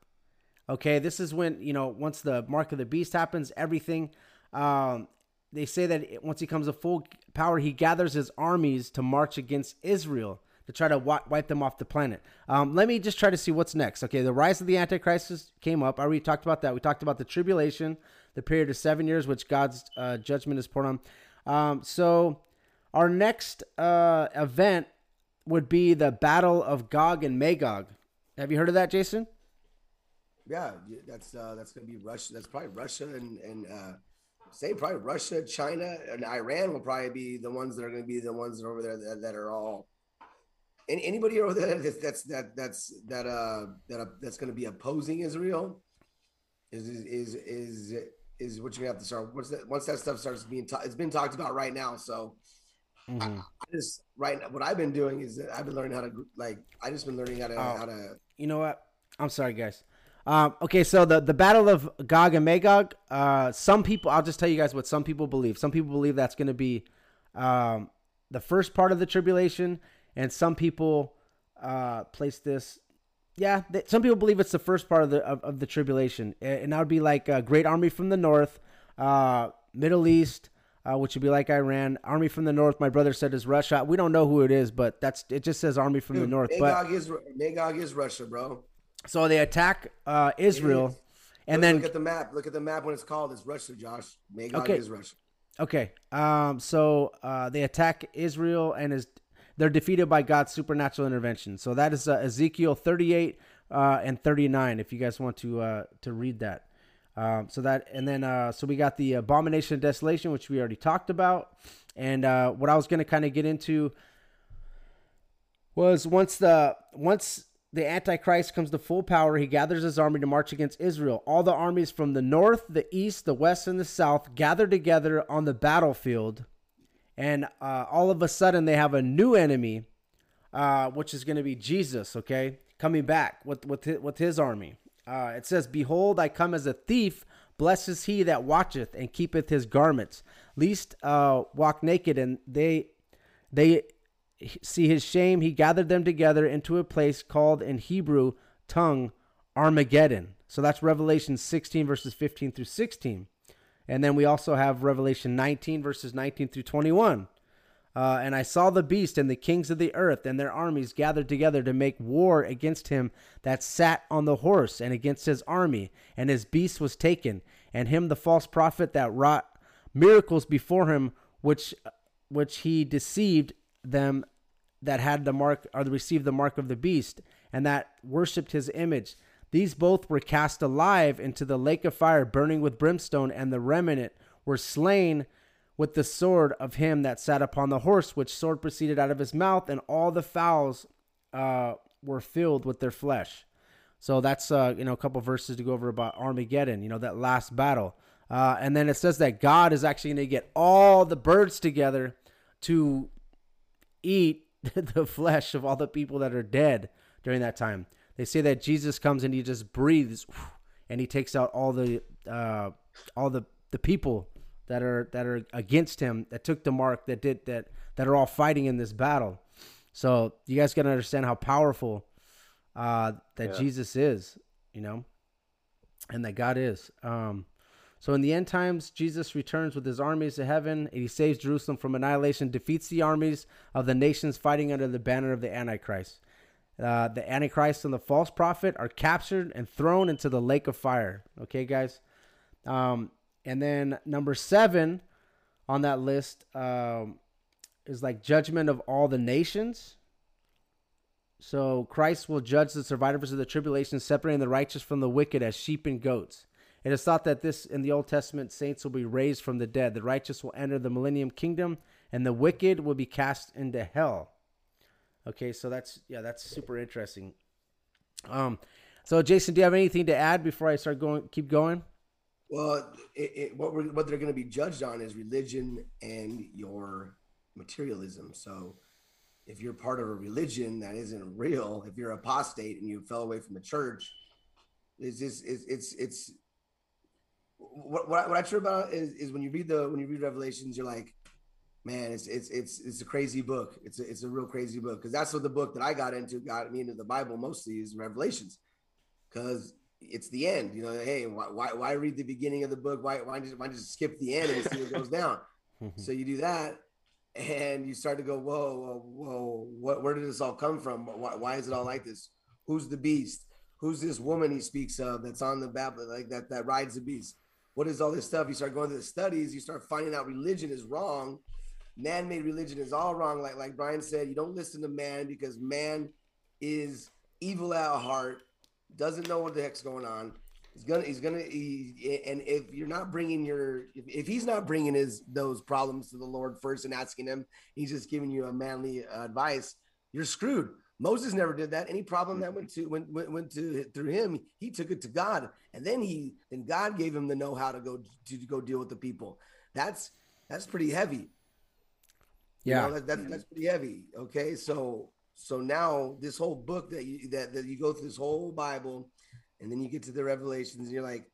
okay, this is when, you know, once the mark of the beast happens, everything um they say that once he comes to full power, he gathers his armies to march against Israel. To try to wi- wipe them off the planet. Um, let me just try to see what's next. Okay, the rise of the Antichrist is- came up. I already talked about that. We talked about the tribulation, the period of seven years, which God's uh, judgment is poured on. Um, so our next uh, event would be the Battle of Gog and Magog. Have you heard of that, Jason? Yeah, that's uh, that's gonna be Russia. That's probably Russia and and uh, say probably Russia, China, and Iran will probably be the ones that are gonna be the ones that are over there that, that are all. Any, anybody over there that's that's that that's that uh that uh, that's gonna be opposing Israel is is is is, is what you're gonna have to start. Once that once that stuff starts being ta- it's been talked about right now. So I, I just right now what I've been doing is that I've been learning how to like I just been learning how to Oh. how to you know what? I'm sorry, guys. Um, okay, so the the battle of Gog and Magog. Uh, some people, I'll just tell you guys what some people believe. Some people believe that's going to be um, the first part of the tribulation, and some people uh, place this. Yeah, some people believe it's the first part of the of, of the tribulation, and that would be like a great army from the north, uh, Middle East, uh, which would be like Iran. Army from the north, my brother said is Russia. We don't know who it is, but that's it. Just says army from the Dude, north, but Magog is Magog is Russia, bro. so they attack uh, Israel, is. and look, then look at the map. Look at the map when it's called. It's Russia, Josh. Magog Okay. is Russia. okay, um, so uh, they attack Israel and is they're defeated by God's supernatural intervention. So that is uh, Ezekiel thirty eight uh, and thirty nine. If you guys want to uh, to read that, um, so that and then uh, so we got the abomination of desolation, which we already talked about, and uh, what I was going to kind of get into was once the once the antichrist comes to full power he gathers his army to march against israel all the armies from the north the east the west and the south gather together on the battlefield and uh, all of a sudden they have a new enemy uh, which is going to be jesus okay? Coming back with with his, with his army. Uh, it says behold i come as a thief. Blessed is he that watcheth and keepeth his garments. Least uh, walk naked and they they see his shame, he gathered them together into a place called in Hebrew tongue Armageddon. So that's Revelation 16, verses 15 through 16. And then we also have Revelation 19, verses 19 through 21. Uh, and I saw the beast and the kings of the earth and their armies gathered together to make war against him that sat on the horse and against his army. And his beast was taken, and him the false prophet that wrought miracles before him, which which he deceived them that had the mark or received the mark of the beast and that worshipped his image. These both were cast alive into the lake of fire burning with brimstone, and the remnant were slain with the sword of him that sat upon the horse, which sword proceeded out of his mouth, and all the fowls uh, were filled with their flesh. So that's uh, you know a couple verses to go over about Armageddon, you know that last battle, uh, and then it says that God is actually going to get all the birds together to eat the flesh of all the people that are dead during that time. They say that Jesus comes and he just breathes, and he takes out all the uh, all the the people that are that are against him that took the mark that did that that are all fighting in this battle. So you guys got to understand how powerful uh, that Yeah. Jesus is, you know, and that God is. Um, so in the end times, Jesus returns with his armies to heaven, and he saves Jerusalem from annihilation, defeats the armies of the nations fighting under the banner of the Antichrist. Uh, the Antichrist and the false prophet are captured and thrown into the lake of fire. Okay, guys. Um, and then number seven on that list um, is like judgment of all the nations. So Christ will judge the survivors of the tribulation, separating the righteous from the wicked as sheep and goats. It is thought that this in the Old Testament saints will be raised from the dead. The righteous will enter the millennium kingdom, and the wicked will be cast into hell. Okay, so that's yeah, that's super interesting. Um, so Jason, do you have anything to add before I start going? Keep going. Well, it, it, what we're, what they're going to be judged on is religion and your materialism. So, if you're part of a religion that isn't real, if you're apostate and you fell away from the church, it's just it's it's, it's what what I, what I about is is when you read the when you read Revelations, you're like, man, it's it's it's it's a crazy book. It's a, it's a real crazy book because that's what the book that I got into got me into the Bible mostly is Revelations because it's the end. You know, hey, why, why, why read the beginning of the book? Why, why just, why just skip the end and see what goes down? so you do that, and you start to go, whoa, whoa, whoa, what, where did this all come from? Why, why is it all like this? Who's the beast? Who's this woman he speaks of that's on the Babylon, like that, that rides the beast? What is all this stuff? You start going to the studies, you start finding out religion is wrong. Man-made religion is all wrong. Like, like Brian said, you don't listen to man because man is evil at heart, doesn't know what the heck's going on. He's gonna, he's gonna, he, and if you're not bringing your, if, if he's not bringing his those problems to the Lord first and asking him, he's just giving you a manly uh, advice. You're screwed. Moses never did that. Any problem that went to went, went went to through him, he took it to God, and then he then God gave him the know how to go to, to go deal with the people. That's that's pretty heavy. You Yeah. know, that, that, that's pretty heavy. Okay, so so now this whole book that you that, that you go through this whole Bible, and then you get to the Revelations, and you're like,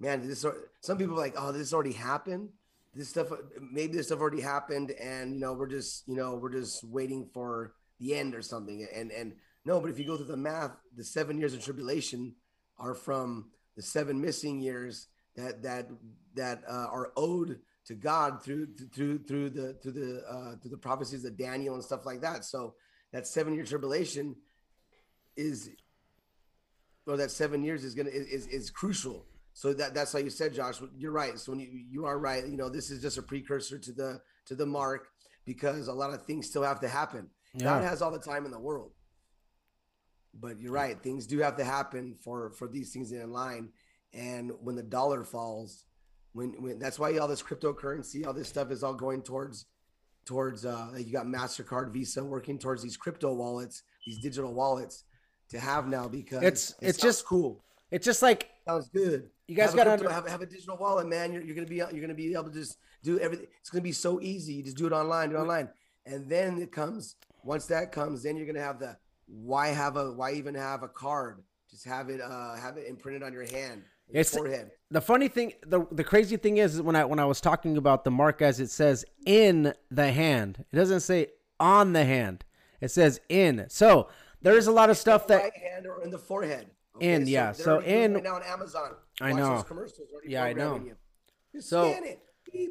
man, this. Some people are like, oh, this already happened. This stuff, maybe this stuff already happened, and you know, we're just you know, we're just waiting for the end or something. And and no, but if you go through the math, the seven years of tribulation are from the seven missing years that that that uh, are owed to God through through through the through the uh, through the prophecies of Daniel and stuff like that. So that seven year tribulation is, or that seven years is gonna is is crucial. So that that's how you said, Josh. You're right. So when you you are right, you know this is just a precursor to the to the mark because a lot of things still have to happen. God has all the time in the world, but you're right. Things do have to happen for for these things in line. And when the dollar falls, when when that's why all this cryptocurrency, all this stuff is all going towards towards uh you got Mastercard, Visa working towards these crypto wallets, these digital wallets to have now because It's- it it's just- cool. It's just like Sounds good. You guys gotta under- have, have a digital wallet, man. You're, you're gonna be you're gonna be able to just do everything. It's gonna be so easy. You just do it online, do it online, and then it comes. Once that comes, then you're gonna have the why have a why even have a card? Just have it uh have it imprinted on your hand, It's- forehead. the funny thing the the crazy thing is when I when I was talking about the mark as it says in the hand. It doesn't say on the hand. It says in. So there is a lot of stuff that right hand or in the forehead. In, yeah, so doing it in- right now on Amazon. I know. commercials Yeah, I know. You. So- scan it. Beep,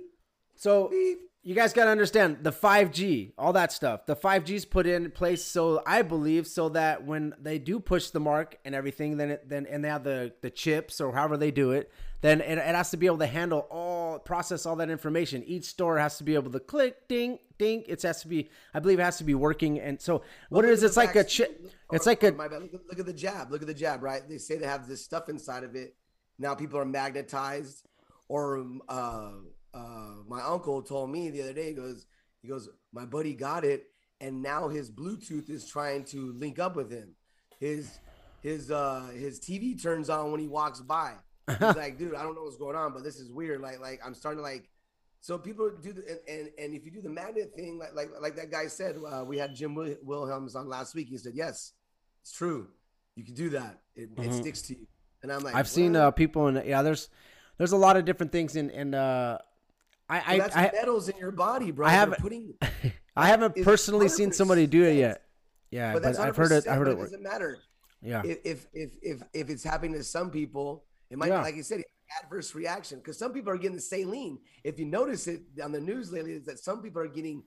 so beep. You guys got to understand the 5G, all that stuff. The 5G's put in place so I believe so that when they do push the mark and everything, then it, then and they have the the chips or however they do it, then it, it has to be able to handle all process all that information. Each store has to be able to click, ding, ding. It has to be, I believe, it has to be working. And so what it Look it's like a chip. It's like a my bad. Look, at- look at the jab. Look at the jab. Right? They say they have this stuff inside of it. Now people are magnetized. Or uh, uh, my uncle told me the other day. He goes, he goes, my buddy got it, and now his Bluetooth is trying to link up with him. His his uh his TV turns on when he walks by. He's like, dude, I don't know what's going on, but this is weird. Like like I'm starting to like. So people do the and, and and if you do the magnet thing, like like like that guy said, uh, we had Jim Wil- Wilhelms on last week. He said, yes, it's true. You can do that. It, it sticks to you. And I'm like, I've seen uh, people in yeah. There's there's a lot of different things in in uh, I So I that's I, metals in your body, bro. I haven't- putting, I haven't personally seen somebody do it yet. Yeah, but but, I've heard it. I've heard it. Doesn't matter. Yeah, if if if if, if it's happening to some people, it might Yeah. like you said, adverse reaction because some people are getting the saline. If you notice it on the news lately, is that some people are getting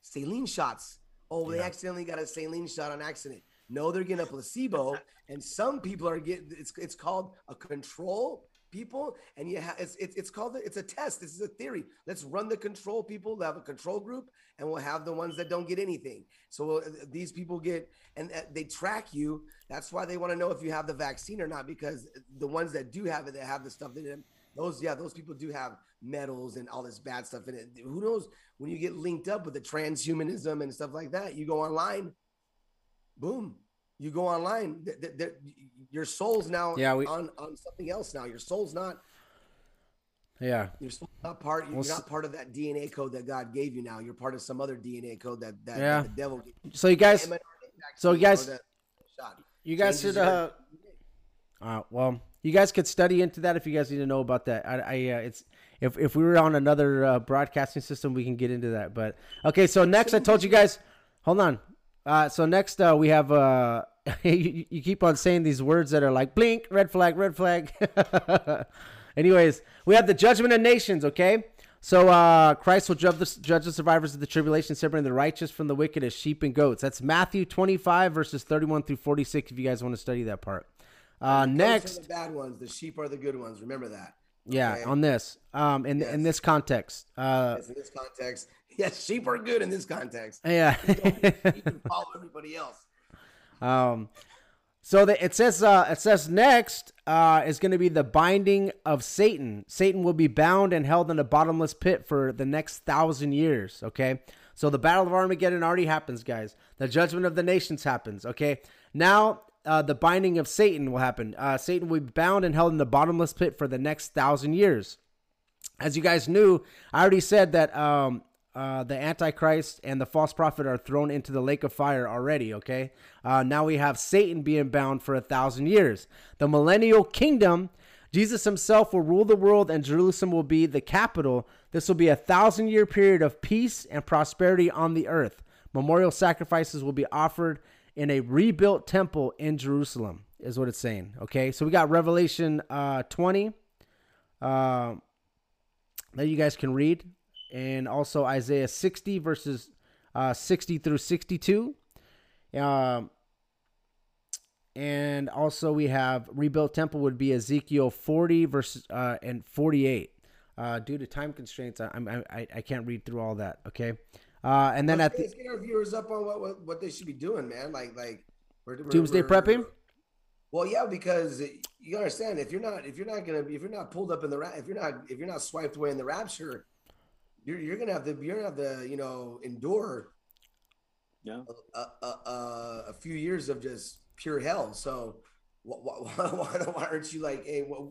saline shots. Oh, they accidentally got a saline shot on accident. No, they're getting a placebo, and some people are getting it's it's called a control people, and you have it's it's, it's called it's a test. This is a theory. Let's run the control people. We'll have a control group, and we'll have the ones that don't get anything. So uh, these people get and uh, they track you. That's why they want to know if you have the vaccine or not, because the ones that do have it, that have the stuff in them, those yeah, those people do have metals and all this bad stuff in it. Who knows when you get linked up with the transhumanism and stuff like that? You go online, boom. You go online. th- th- th- your soul's now Yeah, we- on on something else now. Your soul's not yeah. you're not part. You're Well, not part of that DNA code that God gave you. Now you're part of some other DNA code that that, Yeah. that the devil. Gave you. So you guys, so you guys- you guys should. Uh, uh, well, you guys could study into that if you guys need to know about that. I, I uh, it's if if we were on another uh, broadcasting system, we can get into that. But okay, so next I told you guys. Hold on. Uh, so next uh, we have uh, you, you keep on saying these words that are like blink, red flag, red flag. Anyways, we have the judgment of nations. Okay, So uh, Christ will judge the, judge the survivors of the tribulation, separating the righteous from the wicked as sheep and goats. That's Matthew 25 verses 31 through 46. If you guys want to study that part. Uh, The goats are next, the bad ones. The sheep are the good ones. Remember that. yeah, on this, um, in in this context, uh, Yes, in this context, yes, sheep are good in this context. yeah. you can follow everybody else. Um, so the, it says uh, it says next uh, is going to be the binding of Satan. Satan will be bound and held in a bottomless pit for the next thousand years. Okay, so the battle of Armageddon already happens, guys. The judgment of the nations happens. Okay, now uh, the binding of Satan will happen. Uh, Satan will be bound and held in the bottomless pit for the next thousand years as you guys knew, I already said that um, uh, the Antichrist and the false prophet are thrown into the lake of fire already. Okay, uh, now we have Satan being bound for a thousand years. The millennial kingdom, Jesus Himself will rule the world, and Jerusalem will be the capital. This will be a thousand year period of peace and prosperity on the earth. Memorial sacrifices will be offered in a rebuilt temple in Jerusalem, is what it's saying. Okay, so we got Revelation uh, 20. Uh, that you guys can read, and also Isaiah 60 verses uh, 60 through 62. Um, and also we have rebuilt temple would be Ezekiel 40 verses uh, and 48. Uh, due to time constraints, I, I'm- I I I can't read through all that. Okay, uh, and then let's, at the get our viewers up on what, what what they should be doing, man. Like like we're, we're- Doomsday we're- prepping? Well, yeah, because you understand if you're not if you're not gonna if you're not pulled up in the ra- if you're not if you're not swiped away in the rapture, you're you're gonna have to you're gonna have to you know endure Yeah. a, a, a, a few years of just pure hell. So why, why, why, why aren't you like, hey, what,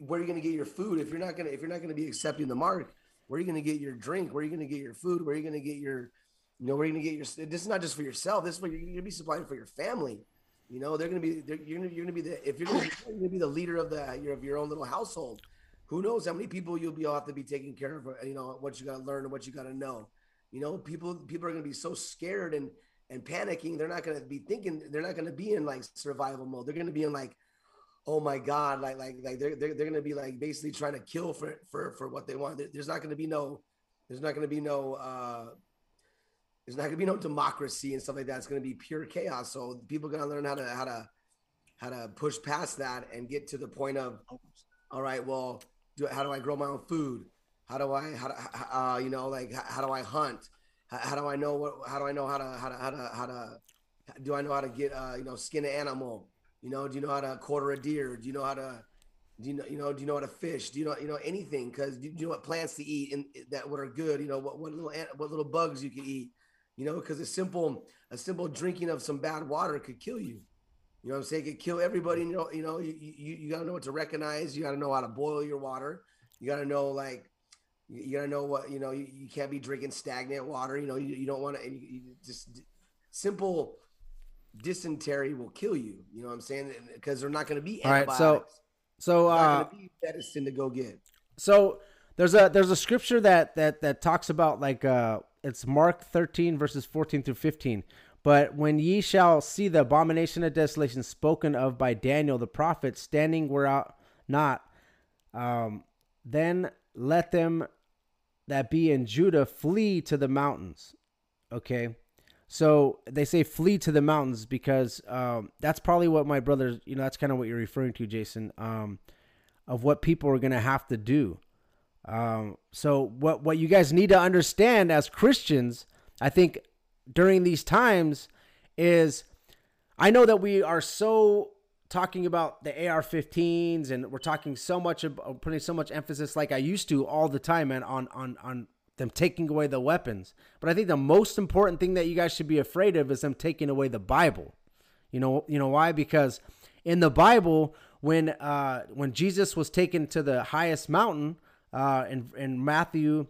where are you going to get your food if you're not going to if you're not to be accepting the mark? Where are you going to get your drink? Where are you going to get your food? Where are you going to get your, you know, where are you going to get your? This is not just for yourself. This is what you're going to be supplying for your family. You know, they're going to be they're, you're going to you're to be the if you're going to be the leader of the your, of your own little household. Who knows how many people you'll be have to be taking care of? You know what you got to learn and what you got to know. You know, people people are going to be so scared and and panicking. They're not going to be thinking. They're not going to be in like survival mode. They're going to be in like, oh my god, like like like they're they're, they're going to be like basically trying to kill for for for what they want. There's not going to be no. There's not going to be no. uh There's not going to be no democracy and stuff like that. It's going to be pure chaos. So people got to learn how to how to how to push past that and get to the point of, all right, well, do how do I grow my own food? How do I how do uh, you know like how, how do I hunt? How, how do I know what? How do I know how to how to how to how to do I know how to get uh you know skin an animal? You know, do you know how to quarter a deer? Do you know how to do you know you know do you know how to fish? Do you know you know anything? Because do you know what plants to eat and that what are good? You know what what little what little bugs you can eat? You know, because a simple a simple drinking of some bad water could kill you. You know what I'm saying? It could kill everybody. You know, you know, you, you, you gotta know what to recognize. You gotta know how to boil your water. You gotta know like you, you gotta know what you know. You, you can't be drinking stagnant water. You know, you, you don't want to. And you, just simple dysentery will kill you. You know what I'm saying? Because they're not gonna be All right, antibiotics. so so uh, medicine to go get. So there's a there's a scripture that that that talks about like uh it's Mark 13 verses 14 through 15. But when ye shall see the abomination of desolation spoken of by Daniel the prophet standing where out not, um, then let them that be in Judah flee to the mountains. Okay. So they say flee to the mountains because um, that's probably what my brother, you know, that's kind of what you're referring to, Jason, um, of what people are going to have to do. Um, so what what you guys need to understand as Christians, I think during these times is I know that we are so talking about the AR-15s and we're talking so much about putting so much emphasis like I used to all the time man on on on them taking away the weapons. But I think the most important thing that you guys should be afraid of is them taking away the Bible. You know, you know why? Because in the Bible, when uh, when Jesus was taken to the highest mountain, uh, in in Matthew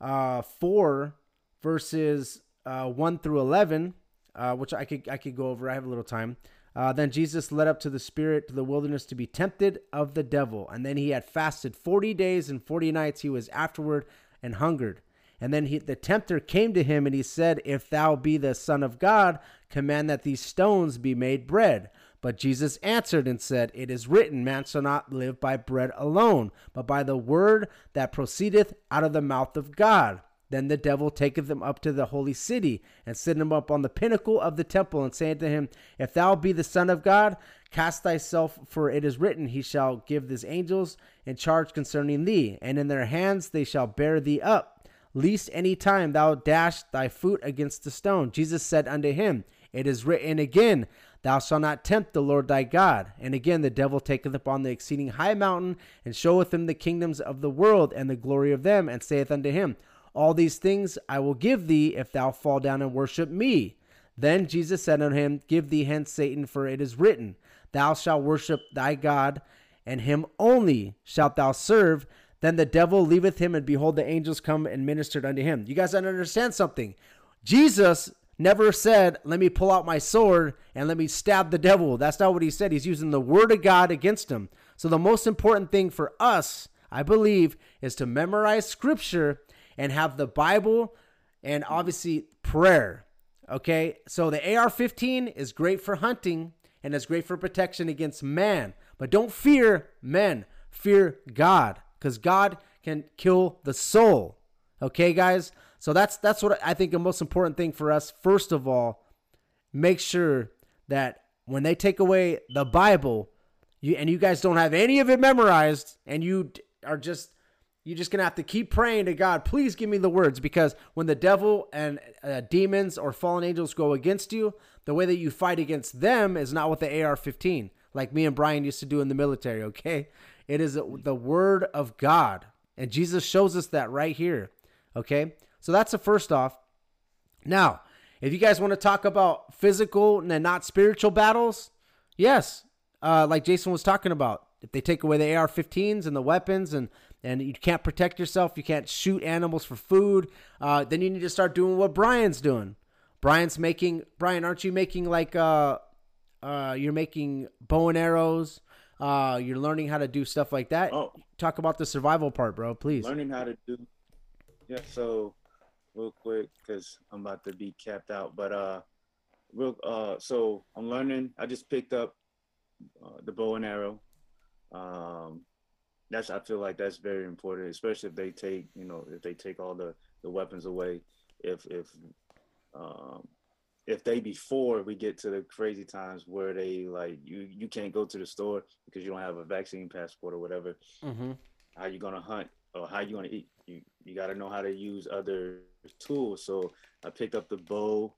uh, four verses uh, one through eleven, uh, which I could I could go over. I have a little time. Uh, then Jesus led up to the Spirit to the wilderness to be tempted of the devil, and then he had fasted forty days and forty nights. He was afterward and hungered. And then he, the tempter came to him and he said, If thou be the Son of God, command that these stones be made bread. But Jesus answered and said, It is written, Man shall not live by bread alone, but by the word that proceedeth out of the mouth of God. Then the devil taketh him up to the holy city, and set him up on the pinnacle of the temple, and saying to him, If thou be the Son of God, cast thyself, for it is written, He shall give his angels in charge concerning thee, and in their hands they shall bear thee up, lest any time thou dash thy foot against the stone. Jesus said unto him, It is written again, Thou shalt not tempt the Lord thy God. And again the devil taketh upon the exceeding high mountain, and showeth him the kingdoms of the world and the glory of them, and saith unto him, All these things I will give thee if thou fall down and worship me. Then Jesus said unto him, Give thee hence, Satan, for it is written, Thou shalt worship thy God, and him only shalt thou serve. Then the devil leaveth him, and behold, the angels come and ministered unto him. You guys understand something? Jesus never said, Let me pull out my sword and let me stab the devil. That's not what he said. He's using the word of God against him. So, the most important thing for us, I believe, is to memorize scripture and have the Bible and obviously prayer. Okay, so the AR 15 is great for hunting and it's great for protection against man. But don't fear men, fear God, because God can kill the soul. Okay, guys? So that's that's what I think the most important thing for us. First of all, make sure that when they take away the Bible, you and you guys don't have any of it memorized, and you are just you're just gonna have to keep praying to God. Please give me the words, because when the devil and uh, demons or fallen angels go against you, the way that you fight against them is not with the AR-15, like me and Brian used to do in the military. Okay, it is the word of God, and Jesus shows us that right here. Okay, so that's the first off. Now, if you guys want to talk about physical and not spiritual battles, yes, uh, like Jason was talking about, if they take away the AR-15s and the weapons and and you can't protect yourself, you can't shoot animals for food, uh, then you need to start doing what Brian's doing. Brian's making Brian, aren't you making like uh, uh, you're making bow and arrows? Uh, you're learning how to do stuff like that. Oh. Talk about the survival part, bro, please. learning how to do yeah so real quick because i'm about to be capped out but uh real uh so i'm learning i just picked up uh, the bow and arrow um that's i feel like that's very important especially if they take you know if they take all the the weapons away if if um if they before we get to the crazy times where they like you you can't go to the store because you don't have a vaccine passport or whatever Mm-hmm. how you gonna hunt or how you gonna eat. You you gotta know how to use other tools. So I picked up the bow.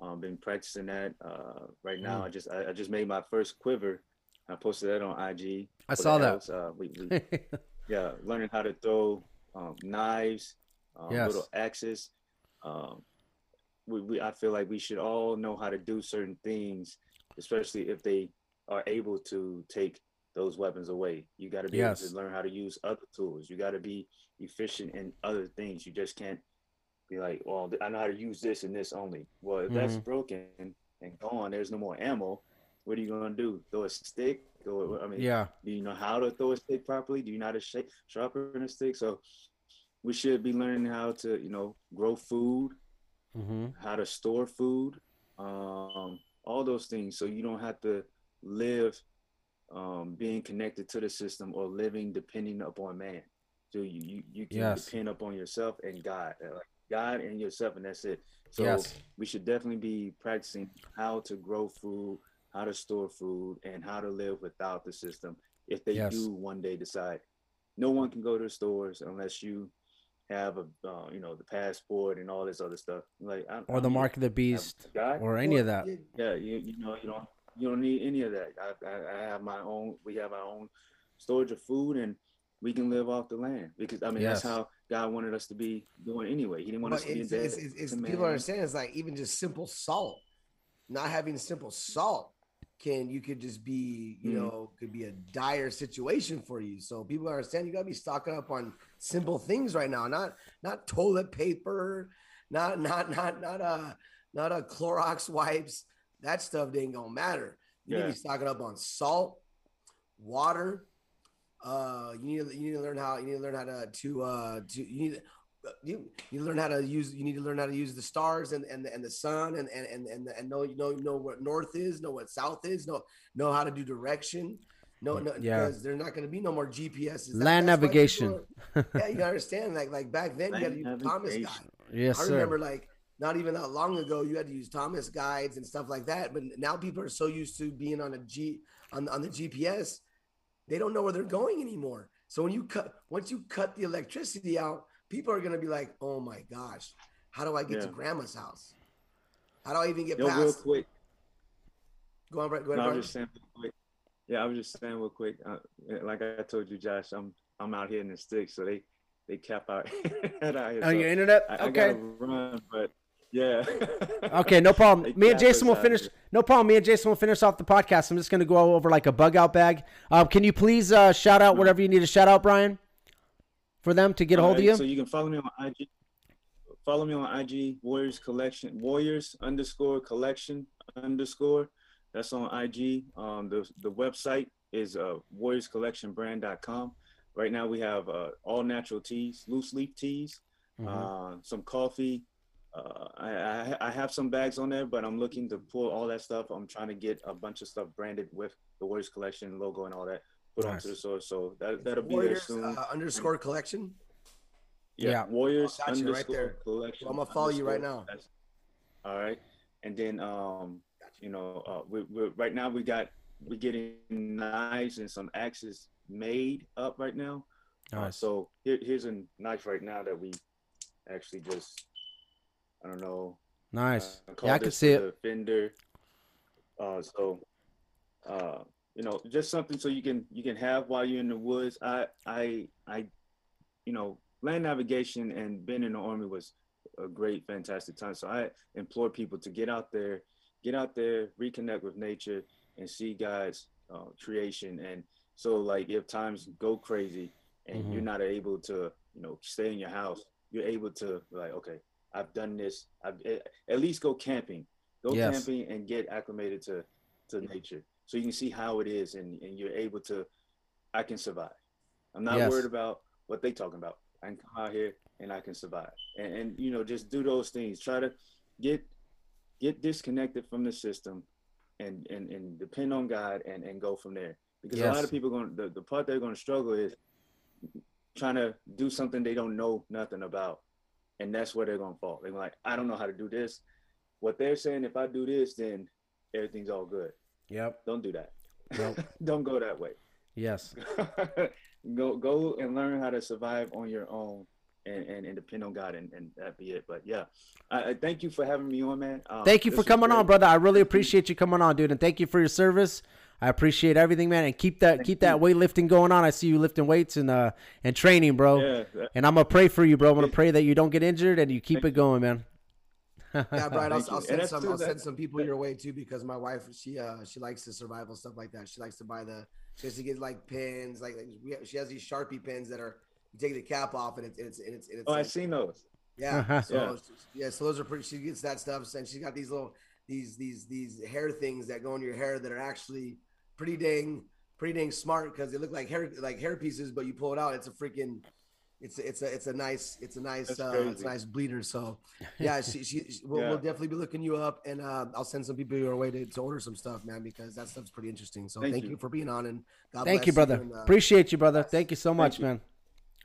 Um, been practicing that. Uh, right now, Mm. I just I, I just made my first quiver. I posted that on IG. I saw that. Uh, we, we, yeah, learning how to throw um, knives, um, Yes. little axes. Um, we, we I feel like we should all know how to do certain things, especially if they are able to take those weapons away. You got to be Yes. able to learn how to use other tools. You got to be efficient in other things. You just can't be like, well, I know how to use this and this only. Well, if that's Mhm. broken and gone, there's no more ammo. What are you gonna do? Throw a stick? Or I mean, yeah. do you know how to throw a stick properly? Do you know how to shape, sharpen a stick? So we should be learning how to, you know, grow food, Mm-hmm. how to store food, um, all those things. So you don't have to live um, being connected to the system or living depending upon man. So you you, you can Yes. depend upon yourself and God, uh, like God and yourself, and that's it. So Yes. we should definitely be practicing how to grow food, how to store food, and how to live without the system. If they Yes. do one day decide, no one can go to the stores unless you have a uh, you know the passport and all this other stuff. Like I, Or the I mark of the beast, a guy. or any of that. Yeah, Yeah, you you know you don't you don't need any of that. I, I I have my own. We have our own storage of food, and we can live off the land because I mean Yes. that's how God wanted us to be doing anyway. He didn't want us But to be it's, dead. it's, it's, it's people man. understand it's like even just simple salt, not having simple salt can you could just be you Mhm. know could be a dire situation for you. So people understand you gotta be stocking up on simple things right now, not not toilet paper, not not not not uh not a Clorox wipes. That stuff ain't gonna matter. You need to be stocking up on salt, water. Uh, you need to, you need to learn how you need to learn how to to uh to you need you you learn how to use you need to learn how to use the stars and and, and the sun and and and and, and know you know know what north is know what south is know know how to do direction no no Yeah. because there's not going to be no more gps's That- Land that's why navigation. people yeah you understand like like back then you had to use thomas guide. Yes, i sir. remember like not even that long ago you had to use thomas guides and stuff like that but now people are so used to being on a g on, on the gps they don't know where they're going anymore. So when you cut once you cut the electricity out, people are gonna be like, "Oh my gosh, how do I get to grandma's house? How do I even get Yo, real past?" quick. Go on, Brett. Go No, I was just saying real quick. Yeah, I was just saying real quick. Uh, like I told you, Josh, I'm I'm out here in the sticks, so they they cap out. out here, On so your internet? I, I okay. gotta run, but yeah. Okay, no problem. Me and Jason will finish. No problem. Me and Jason will finish off the podcast. I'm just gonna go over like a bug out bag. Um, can you please uh, shout out whatever you need to shout out, Brian, for them to get a hold of you? So you can follow me on IG. Follow me on IG Warriors Collection Warriors underscore collection underscore. That's on IG. Um, the the website is uh, warriorscollectionbrand.com. Right now we have uh, all natural teas, loose leaf teas, Mhm. uh, some coffee. Uh, I, I I have some bags on there, but I'm looking to pull all that stuff. I'm trying to get a bunch of stuff branded with the Warriors Collection logo and all that put Nice. onto the store. So that that'll be Warriors there soon. uh, underscore collection. Yeah, Yeah. Warriors Oh, gotcha, right underscore there. collection. Well, I'm gonna follow you right now. That's- All right, and then um, you know, uh, we we right now we got we're getting knives and some axes made up right now. Uh, so here, here's a knife right now that we actually just I don't know. Nice. uh, Yeah, I can see it. the Fender. Uh, so, uh, you know, just something so you can you can have while you're in the woods. I I I, you know, land navigation and being in the army was a great, fantastic time. So I implore people to get out there, get out there, reconnect with nature, and see God's uh, creation. And so, like, if times go crazy and Mhm. you're not able to, you know, stay in your house, you're able to like, okay, I've done this. I've at- at least go camping, go Yes. camping and get acclimated to to nature, so you can see how it is, and and you're able to, I can survive. I'm not Yes. worried about what they talking about. I can come out here and I can survive, and and you know just do those things. Try to get get disconnected from the system, and and and depend on God, and and go from there. Because a lot of people going the the part they're going to struggle is trying to do something they don't know nothing about and that's where they're gonna fall. They're like, I don't know how to do this. What they're saying, if I do this, then everything's all good. Yep. Don't do that. Nope. don't go that way. Yes. go go and learn how to survive on your own and, and, and depend on God and, and that be it. But yeah. I, I thank you for having me on, man. Um, Thank you for coming on, brother. I really appreciate you coming on, dude, and thank you for your service. I appreciate everything, man, and keep that keep that weightlifting going on. I see you lifting weights and uh and training, bro. Yeah, that- And I'm gonna pray for you, bro. I'm gonna pray that you don't get injured and you keep it going, man. Yeah, Brian, I'll, I'll send some. I'll that- send some people your way too because my wife, she uh, she likes the survival stuff like that. She likes to buy the. She has to get like pins, like, like we she has these Sharpie pins that are. You take the cap off and it's and it's and it's. And it's Oh, I it's- seen those. Yeah. So Yeah. yeah. So those are pretty. She gets that stuff, and she's got these little these these these hair things that go in your hair that are actually pretty dang pretty dang smart because they look like hair like hair pieces, but you pull it out, it's a freaking. It's a, it's a it's a nice it's a nice uh, it's a nice bleeder. So yeah, she, she, she- we'll, Yeah. we'll definitely be looking you up, and uh, I'll send some people your way to, to order some stuff, man, because that stuff's pretty interesting. So thank, Thank you. you. for being on, and God Thank bless you, brother. and, uh, Appreciate you, brother. Thank you so much, you. man.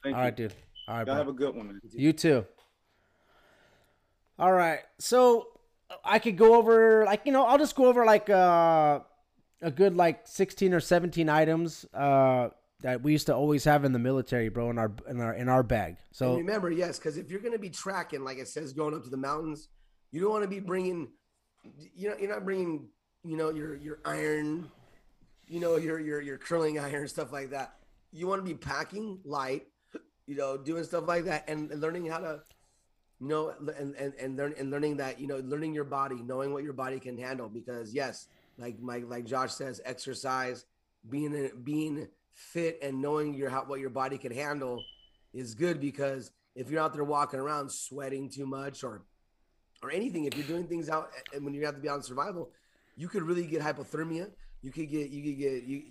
Thank All you. right, dude. All right, Y'all bro. have a good one. Man. You too. All right. So I could go over like you know I'll just go over like uh, a good like sixteen or seventeen items uh, that we used to always have in the military, bro, in our in our in our bag. And So remember, yes, because if you're to be tracking, like it says, going up to the mountains, you don't want to be bringing, you know, you're not bringing, you know, your your iron, you know, your your your curling iron stuff like that. You want to be packing light, you know, doing stuff like that, and, and learning how to, you know, and and and learn and learning that, you know, learning your body, knowing what your body can handle. Because yes, like Mike, like Josh says, exercise, being being fit, and knowing your how what your body can handle is good because if you're out there walking around sweating too much or or anything, if you're doing things out and when you have to be on survival, you could really get hypothermia. You could get you could get you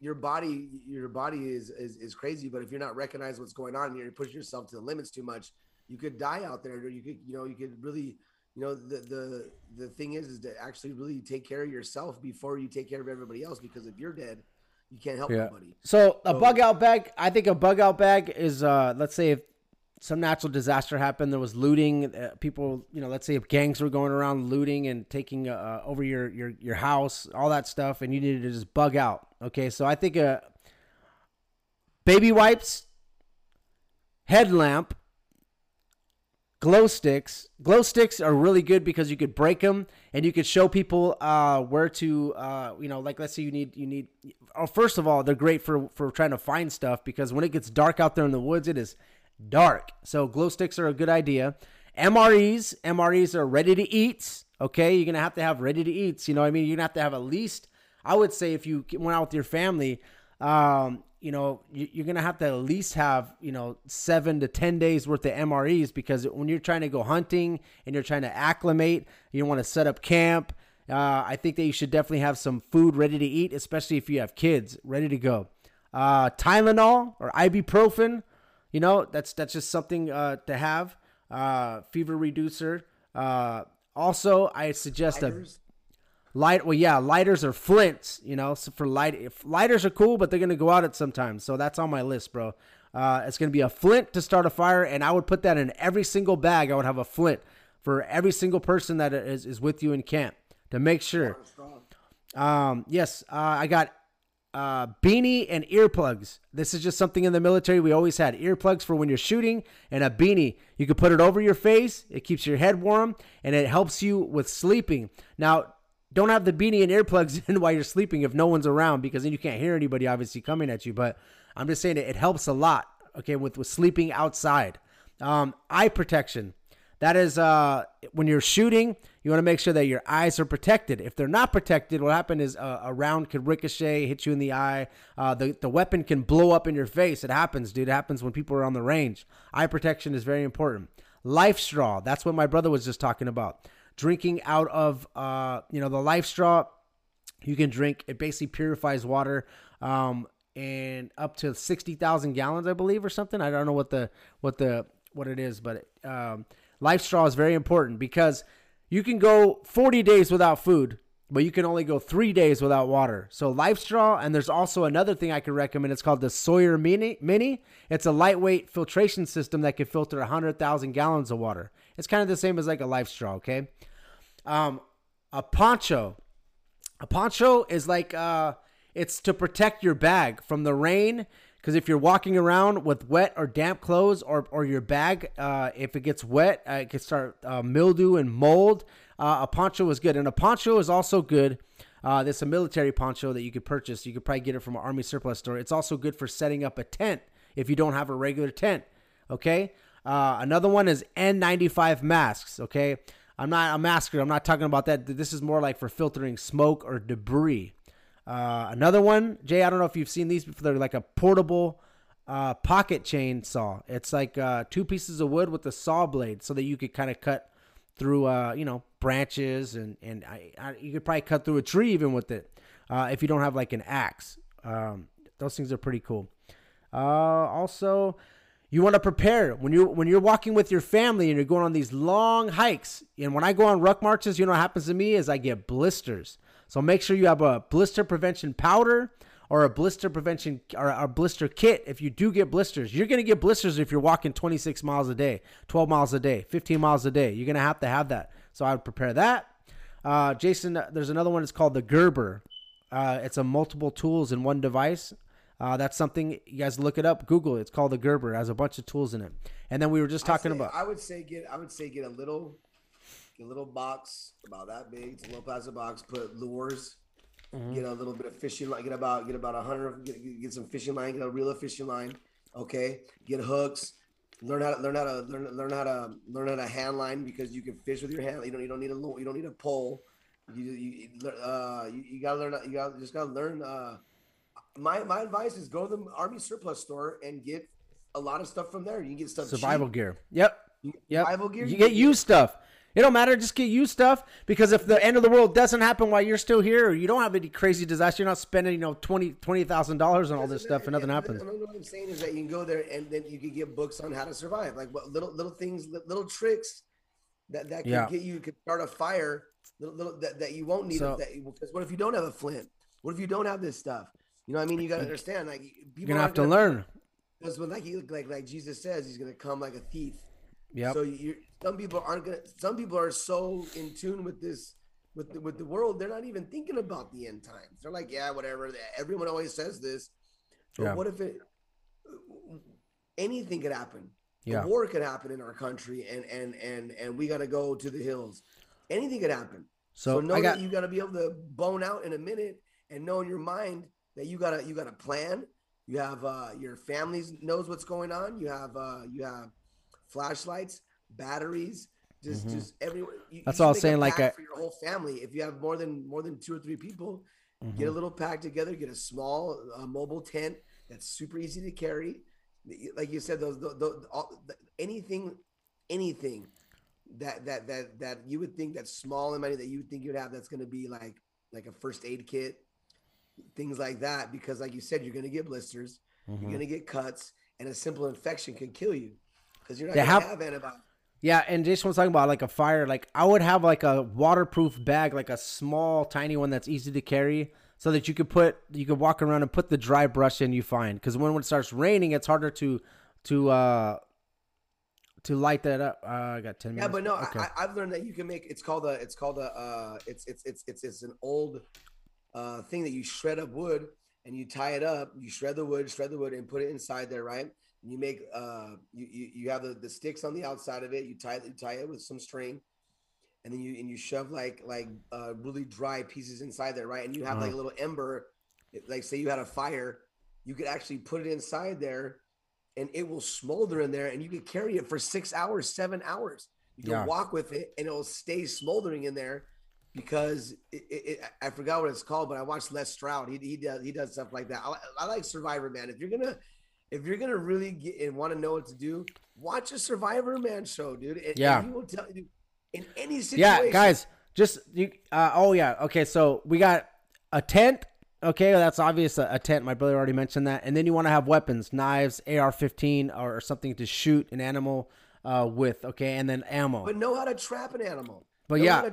your body your body is is, is crazy, but if you're not recognizing what's going on and you're pushing yourself to the limits too much, you could die out there, or you could, you know, you could really, you know, the the the thing is, is to actually really take care of yourself before you take care of everybody else. Because if you're dead, you can't help Yeah. nobody. So a bug out bag, I think a bug out bag is, uh, let's say if some natural disaster happened, there was looting, uh, people, you know, let's say if gangs were going around looting and taking uh, over your, your, your house, all that stuff, and you needed to just bug out. Okay. So I think uh, baby wipes, headlamp, glow sticks. Glow sticks are really good because you could break them and you could show people uh, where to, uh, you know, like let's say you need you need. Oh, first of all, they're great for for trying to find stuff because when it gets dark out there in the woods, it is dark. So glow sticks are a good idea. MREs, MREs are ready to eat. Okay, you're gonna have to have ready to eats. You know, what I mean, you're gonna have to have at least. I would say if you went out with your family, um, you know, you- you're gonna have to at least have you know seven to ten days worth of MREs because when you're trying to go hunting and you're trying to acclimate, you want to set up camp. Uh, I think that you should definitely have some food ready to eat, especially if you have kids ready to go. Uh, Tylenol or ibuprofen, you know, that's that's just something uh, to have. Uh, fever reducer. Uh, also, I suggest a light. Well, yeah, lighters or flints. You know, so for light, if lighters are cool, but they're gonna go out at sometimes. So that's on my list, bro. Uh, it's gonna be a flint to start a fire, and I would put that in every single bag. I would have a flint for every single person that is, is with you in camp to make sure. Um, yes, uh, I got uh, beanie and earplugs. This is just something in the military we always had earplugs for when you're shooting, and a beanie. You can put it over your face. It keeps your head warm, and it helps you with sleeping. Now, don't have the beanie and earplugs in while you're sleeping if no one's around, because then you can't hear anybody obviously coming at you. But I'm just saying it, it helps a lot. Okay, with with sleeping outside. Um, eye protection. That is uh, when you're shooting, you want to make sure that your eyes are protected. If they're not protected, what happens is uh, a round could ricochet, hit you in the eye. Uh, the, the weapon can blow up in your face. It happens, dude. It happens when people are on the range. Eye protection is very important. Life straw. That's what my brother was just talking about. Drinking out of, uh, you know, the life straw you can drink. It basically purifies water, um, and up to sixty thousand gallons, I believe, or something. I don't know what the what the what it is, but um, life straw is very important because you can go forty days without food, but you can only go three days without water. So life straw, and there's also another thing I can recommend. It's called the Sawyer Mini. Mini. It's a lightweight filtration system that can filter hundred thousand gallons of water. It's kind of the same as like a life straw. Okay. Um, a poncho. A poncho is like uh it's to protect your bag from the rain because if you're walking around with wet or damp clothes or, or your bag uh, if it gets wet uh, it can start uh, mildew and mold uh, a poncho is good. And a poncho is also good uh, this is a military poncho that you could purchase. You could probably get it from an army surplus store. It's also good for setting up a tent if you don't have a regular tent okay? Uh, another one is n95 masks okay i'm not a masker i'm not talking about that this is more like for filtering smoke or debris uh, another one, Jay, I don't know if you've seen these before. They're like a portable uh, pocket chainsaw. It's like uh, two pieces of wood with a saw blade so that you could kind of cut through, uh, you know, branches and, and I, I, you could probably cut through a tree even with it uh, if you don't have like an axe. Um, those things are pretty cool. Uh, also, you want to prepare when you when you're walking with your family and you're going on these long hikes. And when I go on ruck marches, you know what happens to me is I get blisters. So make sure you have a blister prevention powder or a blister prevention or a blister kit. If you do get blisters, you're going to get blisters if you're walking 26 miles a day, 12 miles a day, 15 miles a day. You're going to have to have that. So I would prepare that. Uh, Jason, there's another one. It's called the Gerber. Uh, it's a multiple tools in one device. Uh, that's something you guys look it up. Google it. It's called the Gerber. It has a bunch of tools in it. And then we were just talking I say- about. I would say get. I would say get a little, get a little box about that big. It's a little plastic box. Put lures. Mm-hmm. Get a little bit of fishing line. Get about get about a hundred. Get, get- some fishing line. Get a reel of fishing line. Okay. Get hooks. Learn how to learn how to learn learn how to learn how to hand line because you can fish with your hand. You don't you don't need a you don't need a pole. You you you, uh, you, you gotta learn. You got just gotta learn. Uh, my my advice is go to the army surplus store and get a lot of stuff from there. You can get stuff cheap. survival gear. Yep. You Yep. survival gear. You get used stuff. It don't matter. Just get you stuff because if the end of the world doesn't happen while you're still here, or you don't have any crazy disaster, you're not spending you know twenty twenty thousand dollars on all this stuff and nothing happens. What I'm saying is that you can go there and then you can get books on how to survive, like what little little things, little tricks that that can Yeah. get you can start a fire. Little, little that, that you won't need. So- that, because what if you don't have a flint? What if you don't have this stuff? You know, what I mean, you got to understand. Like people You're gonna have aren't to learn. Because when like he like like Jesus says, he's gonna come like a thief. Yeah. So you some people aren't gonna. Some people are so in tune with this with the, with the world, they're not even thinking about the end times. They're like, yeah, whatever. Everyone always says this. But Yeah. what if it? Anything could happen. Yeah. A war could happen in our country, and and and and we got to go to the hills. Anything could happen. So, So, know I got that you got to be able to bone out in a minute and know in your mind that you gotta you gotta plan. You have uh, your family knows what's going on. You have uh, you have flashlights, batteries, just just everyone. You, Mm-hmm. That's you all I should was make saying, A like a- for your whole family. If you have more than more than two or three people, Mm-hmm. get a little pack together. Get a small uh, mobile tent that's super easy to carry. Like you said, those, those, those all, anything, anything that that that that you would think that's small in money that you would think you'd have that's going to be like like a first aid kit things like that because like you said you're going to get blisters Mm-hmm. you're going to get cuts and a simple infection can kill you because you're not going to have- have antibiotics Yeah, and Jason was talking about like a fire. Like I would have like a waterproof bag, like a small, tiny one that's easy to carry, so that you could put you could walk around and put the dry brush in you find. Because when, when it starts raining, it's harder to to uh to light that up. Uh, I got ten minutes. yeah but no okay. I, I've learned that you can make it's called a it's called a uh it's it's it's it's, it's an old uh thing that you shred up wood and you tie it up you shred the wood shred the wood and put it inside there right? And you make uh you you, you have the, the sticks on the outside of it you tie it you tie it with some string and then you and you shove like like uh really dry pieces inside there right? And you have like a little ember like say you had a fire you could actually put it inside there and it will smolder in there and you can carry it for six hours seven hours. You can Yeah. walk with it and it'll stay smoldering in there because it, it, I forgot what it's called, but I watched Les Stroud. He, he does he does stuff like that. I, I like Survivor Man. If you're gonna if you're gonna really get and want to know what to do, watch a Survivor Man show, dude. And, and Yeah. he will tell you in any situation. yeah, guys, just you. Uh, oh yeah, okay. So we got a tent. Okay, that's obvious. A, a tent. My brother already mentioned that. And then you want to have weapons, knives, AR-15, or, or something to shoot an animal uh, with. Okay, and then ammo. but know how to trap an animal. But Know yeah.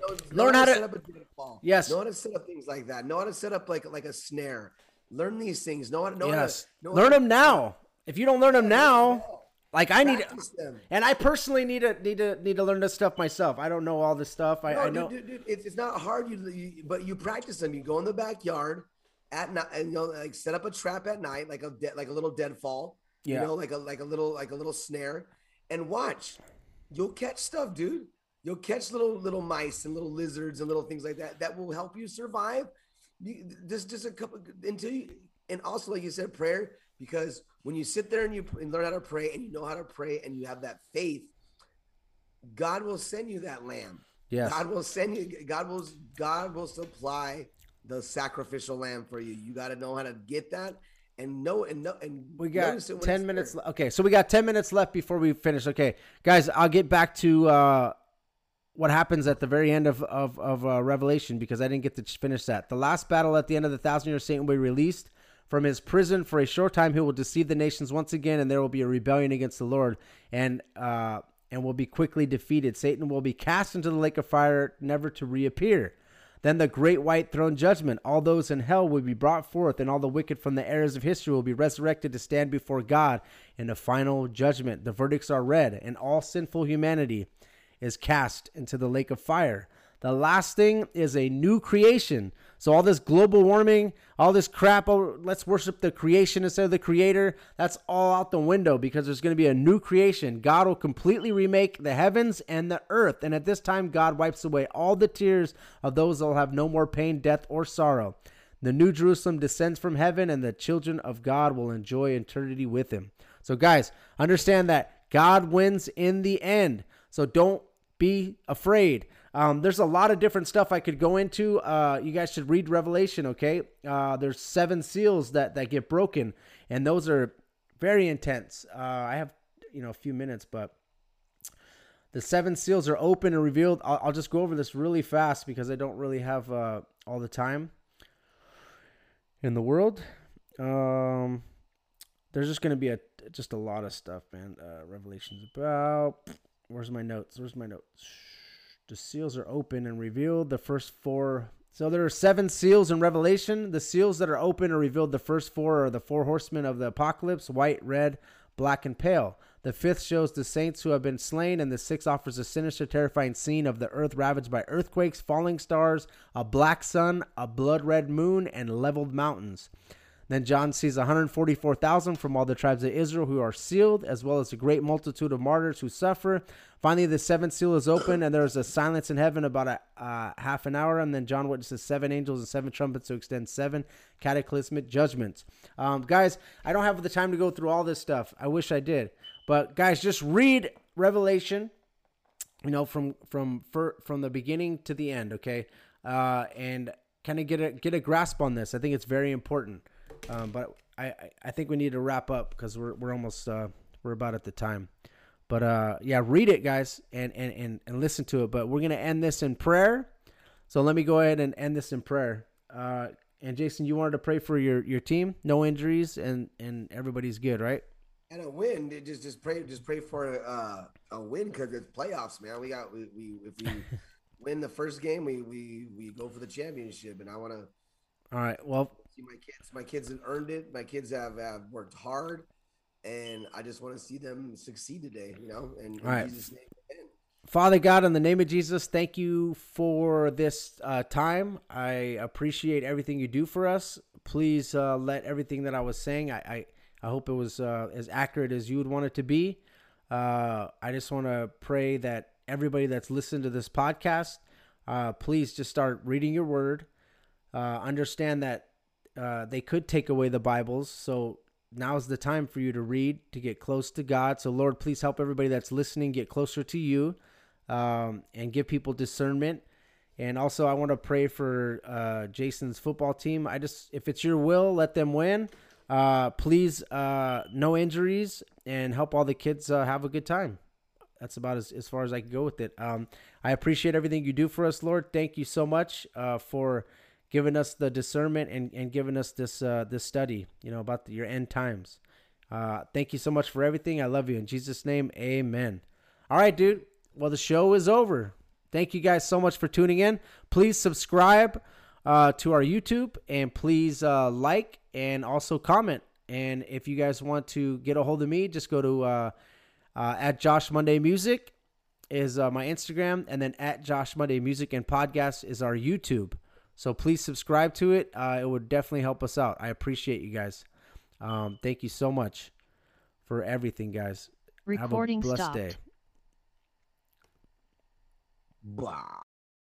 How to, know, Learn how to- set up a deadfall. Yes. know how to set up things like that. Know how to set up like like a snare. Learn these things. Know how to know yes, how to know learn them now. If you don't learn them now, like I need, them. and I personally need to need to need to learn this stuff myself. I don't know all this stuff. I, No, I dude, know. dude, dude, it's, it's not hard. You, you but you practice them. You go in the backyard at night, and you know, like set up a trap at night, like a de- like a little deadfall. Yeah. You know, like a like a little like a little snare, and watch. You'll catch stuff, dude. You'll catch little little mice and little lizards and little things like that that will help you survive. You, just just a couple until you and also like you said prayer because when you sit there and you and learn how to pray and you know how to pray and you have that faith, God will send you that lamb. Yes. God will send you. God will. God will supply the sacrificial lamb for you. You got to know how to get that and know and know and We got notice it when 10 minutes. le- Okay, so we got 10 minutes left before we finish. Okay, guys, I'll get back to uh, what happens at the very end of, of, of uh, Revelation because I didn't get to finish that. The last battle at the end of the thousand year Satan will be released from his prison for a short time. He will deceive the nations once again, and there will be a rebellion against the Lord, and uh, and will be quickly defeated. Satan will be cast into the lake of fire, never to reappear. Then the great white throne judgment. All those in hell will be brought forth, and all the wicked from the eras of history will be resurrected to stand before God in the final judgment. The verdicts are read, and all sinful humanity is cast into the lake of fire. The last thing is a new creation. So all this global warming, all this crap, oh, let's worship the creation instead of the creator, that's all out the window because there's going to be a new creation. God will completely remake the heavens and the earth. And at this time, God wipes away all the tears of those that will have no more pain, death, or sorrow. The new Jerusalem descends from heaven, and the children of God will enjoy eternity with him. So, guys, understand that God wins in the end. So, don't be afraid. Um, there's a lot of different stuff I could go into. Uh, you guys should read Revelation, okay? Uh, there's seven seals that, that get broken, and those are very intense. Uh, I have, you know, a few minutes, but The seven seals are open and revealed. I'll, I'll just go over this really fast because I don't really have uh, all the time in the world. Um, there's just gonna be a just a lot of stuff, man. Uh, Revelations about. Where's my notes? Where's my notes? The seals are open and revealed. The first four. So there are seven seals in Revelation. The seals that are open are revealed. The first four are the four horsemen of the apocalypse: white, red, black, and pale. The fifth shows the saints who have been slain, and the sixth offers a sinister, terrifying scene of the earth ravaged by earthquakes, falling stars, a black sun, a blood red moon, and leveled mountains. Then John sees 144,000 from all the tribes of Israel who are sealed, as well as a great multitude of martyrs who suffer. Finally, the seventh seal is open, and there's a silence in heaven about a uh, half an hour. And then John witnesses seven angels and seven trumpets to extend seven cataclysmic judgments. Um, guys, I don't have the time to go through all this stuff. I wish I did, but guys, just read Revelation. You know, from from from the beginning to the end. Okay, uh, and kind of get a get a grasp on this. I think it's very important. Um, but I, I think we need to wrap up because we're we're almost uh, we're about at the time. But uh, yeah, read it, guys, and, and and and listen to it. But we're gonna end this in prayer. So let me go ahead and end this in prayer. Uh, and Jason, you wanted to pray for your your team, no injuries, and and everybody's good, right? And a win, just just pray, just pray for uh, a win because it's playoffs, man. We got we, we if we win the first game, we we we go for the championship, and I want to. All right. Well, see my kids. My kids have earned it. My kids have, have worked hard, and I just want to see them succeed today. You know, and right. Jesus' name, amen. Father God, in the name of Jesus, thank you for this uh, time. I appreciate everything you do for us. Please uh, let everything that I was saying, I, I, I hope it was uh, as accurate as you would want it to be. Uh, I just want to pray that everybody that's listened to this podcast, uh, please just start reading your word. Uh, understand that uh, they could take away the Bibles. So now's the time for you to read, to get close to God. So, Lord, please help everybody that's listening get closer to you um, and give people discernment. And also, I want to pray for uh, Jason's football team. I just, if it's your will, let them win. Uh, please, uh, no injuries, and help all the kids uh, have a good time. That's about as, as far as I can go with it. Um, I appreciate everything you do for us, Lord. Thank you so much uh, for giving us the discernment and, and giving us this uh, this study, you know, about the, your end times. Uh, thank you so much for everything. I love you. In Jesus' name, amen. All right, dude. Well, the show is over. Thank you guys so much for tuning in. Please subscribe uh, to our YouTube and please uh, like and also comment. And if you guys want to get a hold of me, just go to uh, uh, at Josh Monday Music is uh, my Instagram, and then at Josh Monday Music and Podcast is our YouTube. So please subscribe to it. Uh, it would definitely help us out. I appreciate you guys. Um, thank you so much for everything, guys. Recording Have a blessed stopped. day. Blah.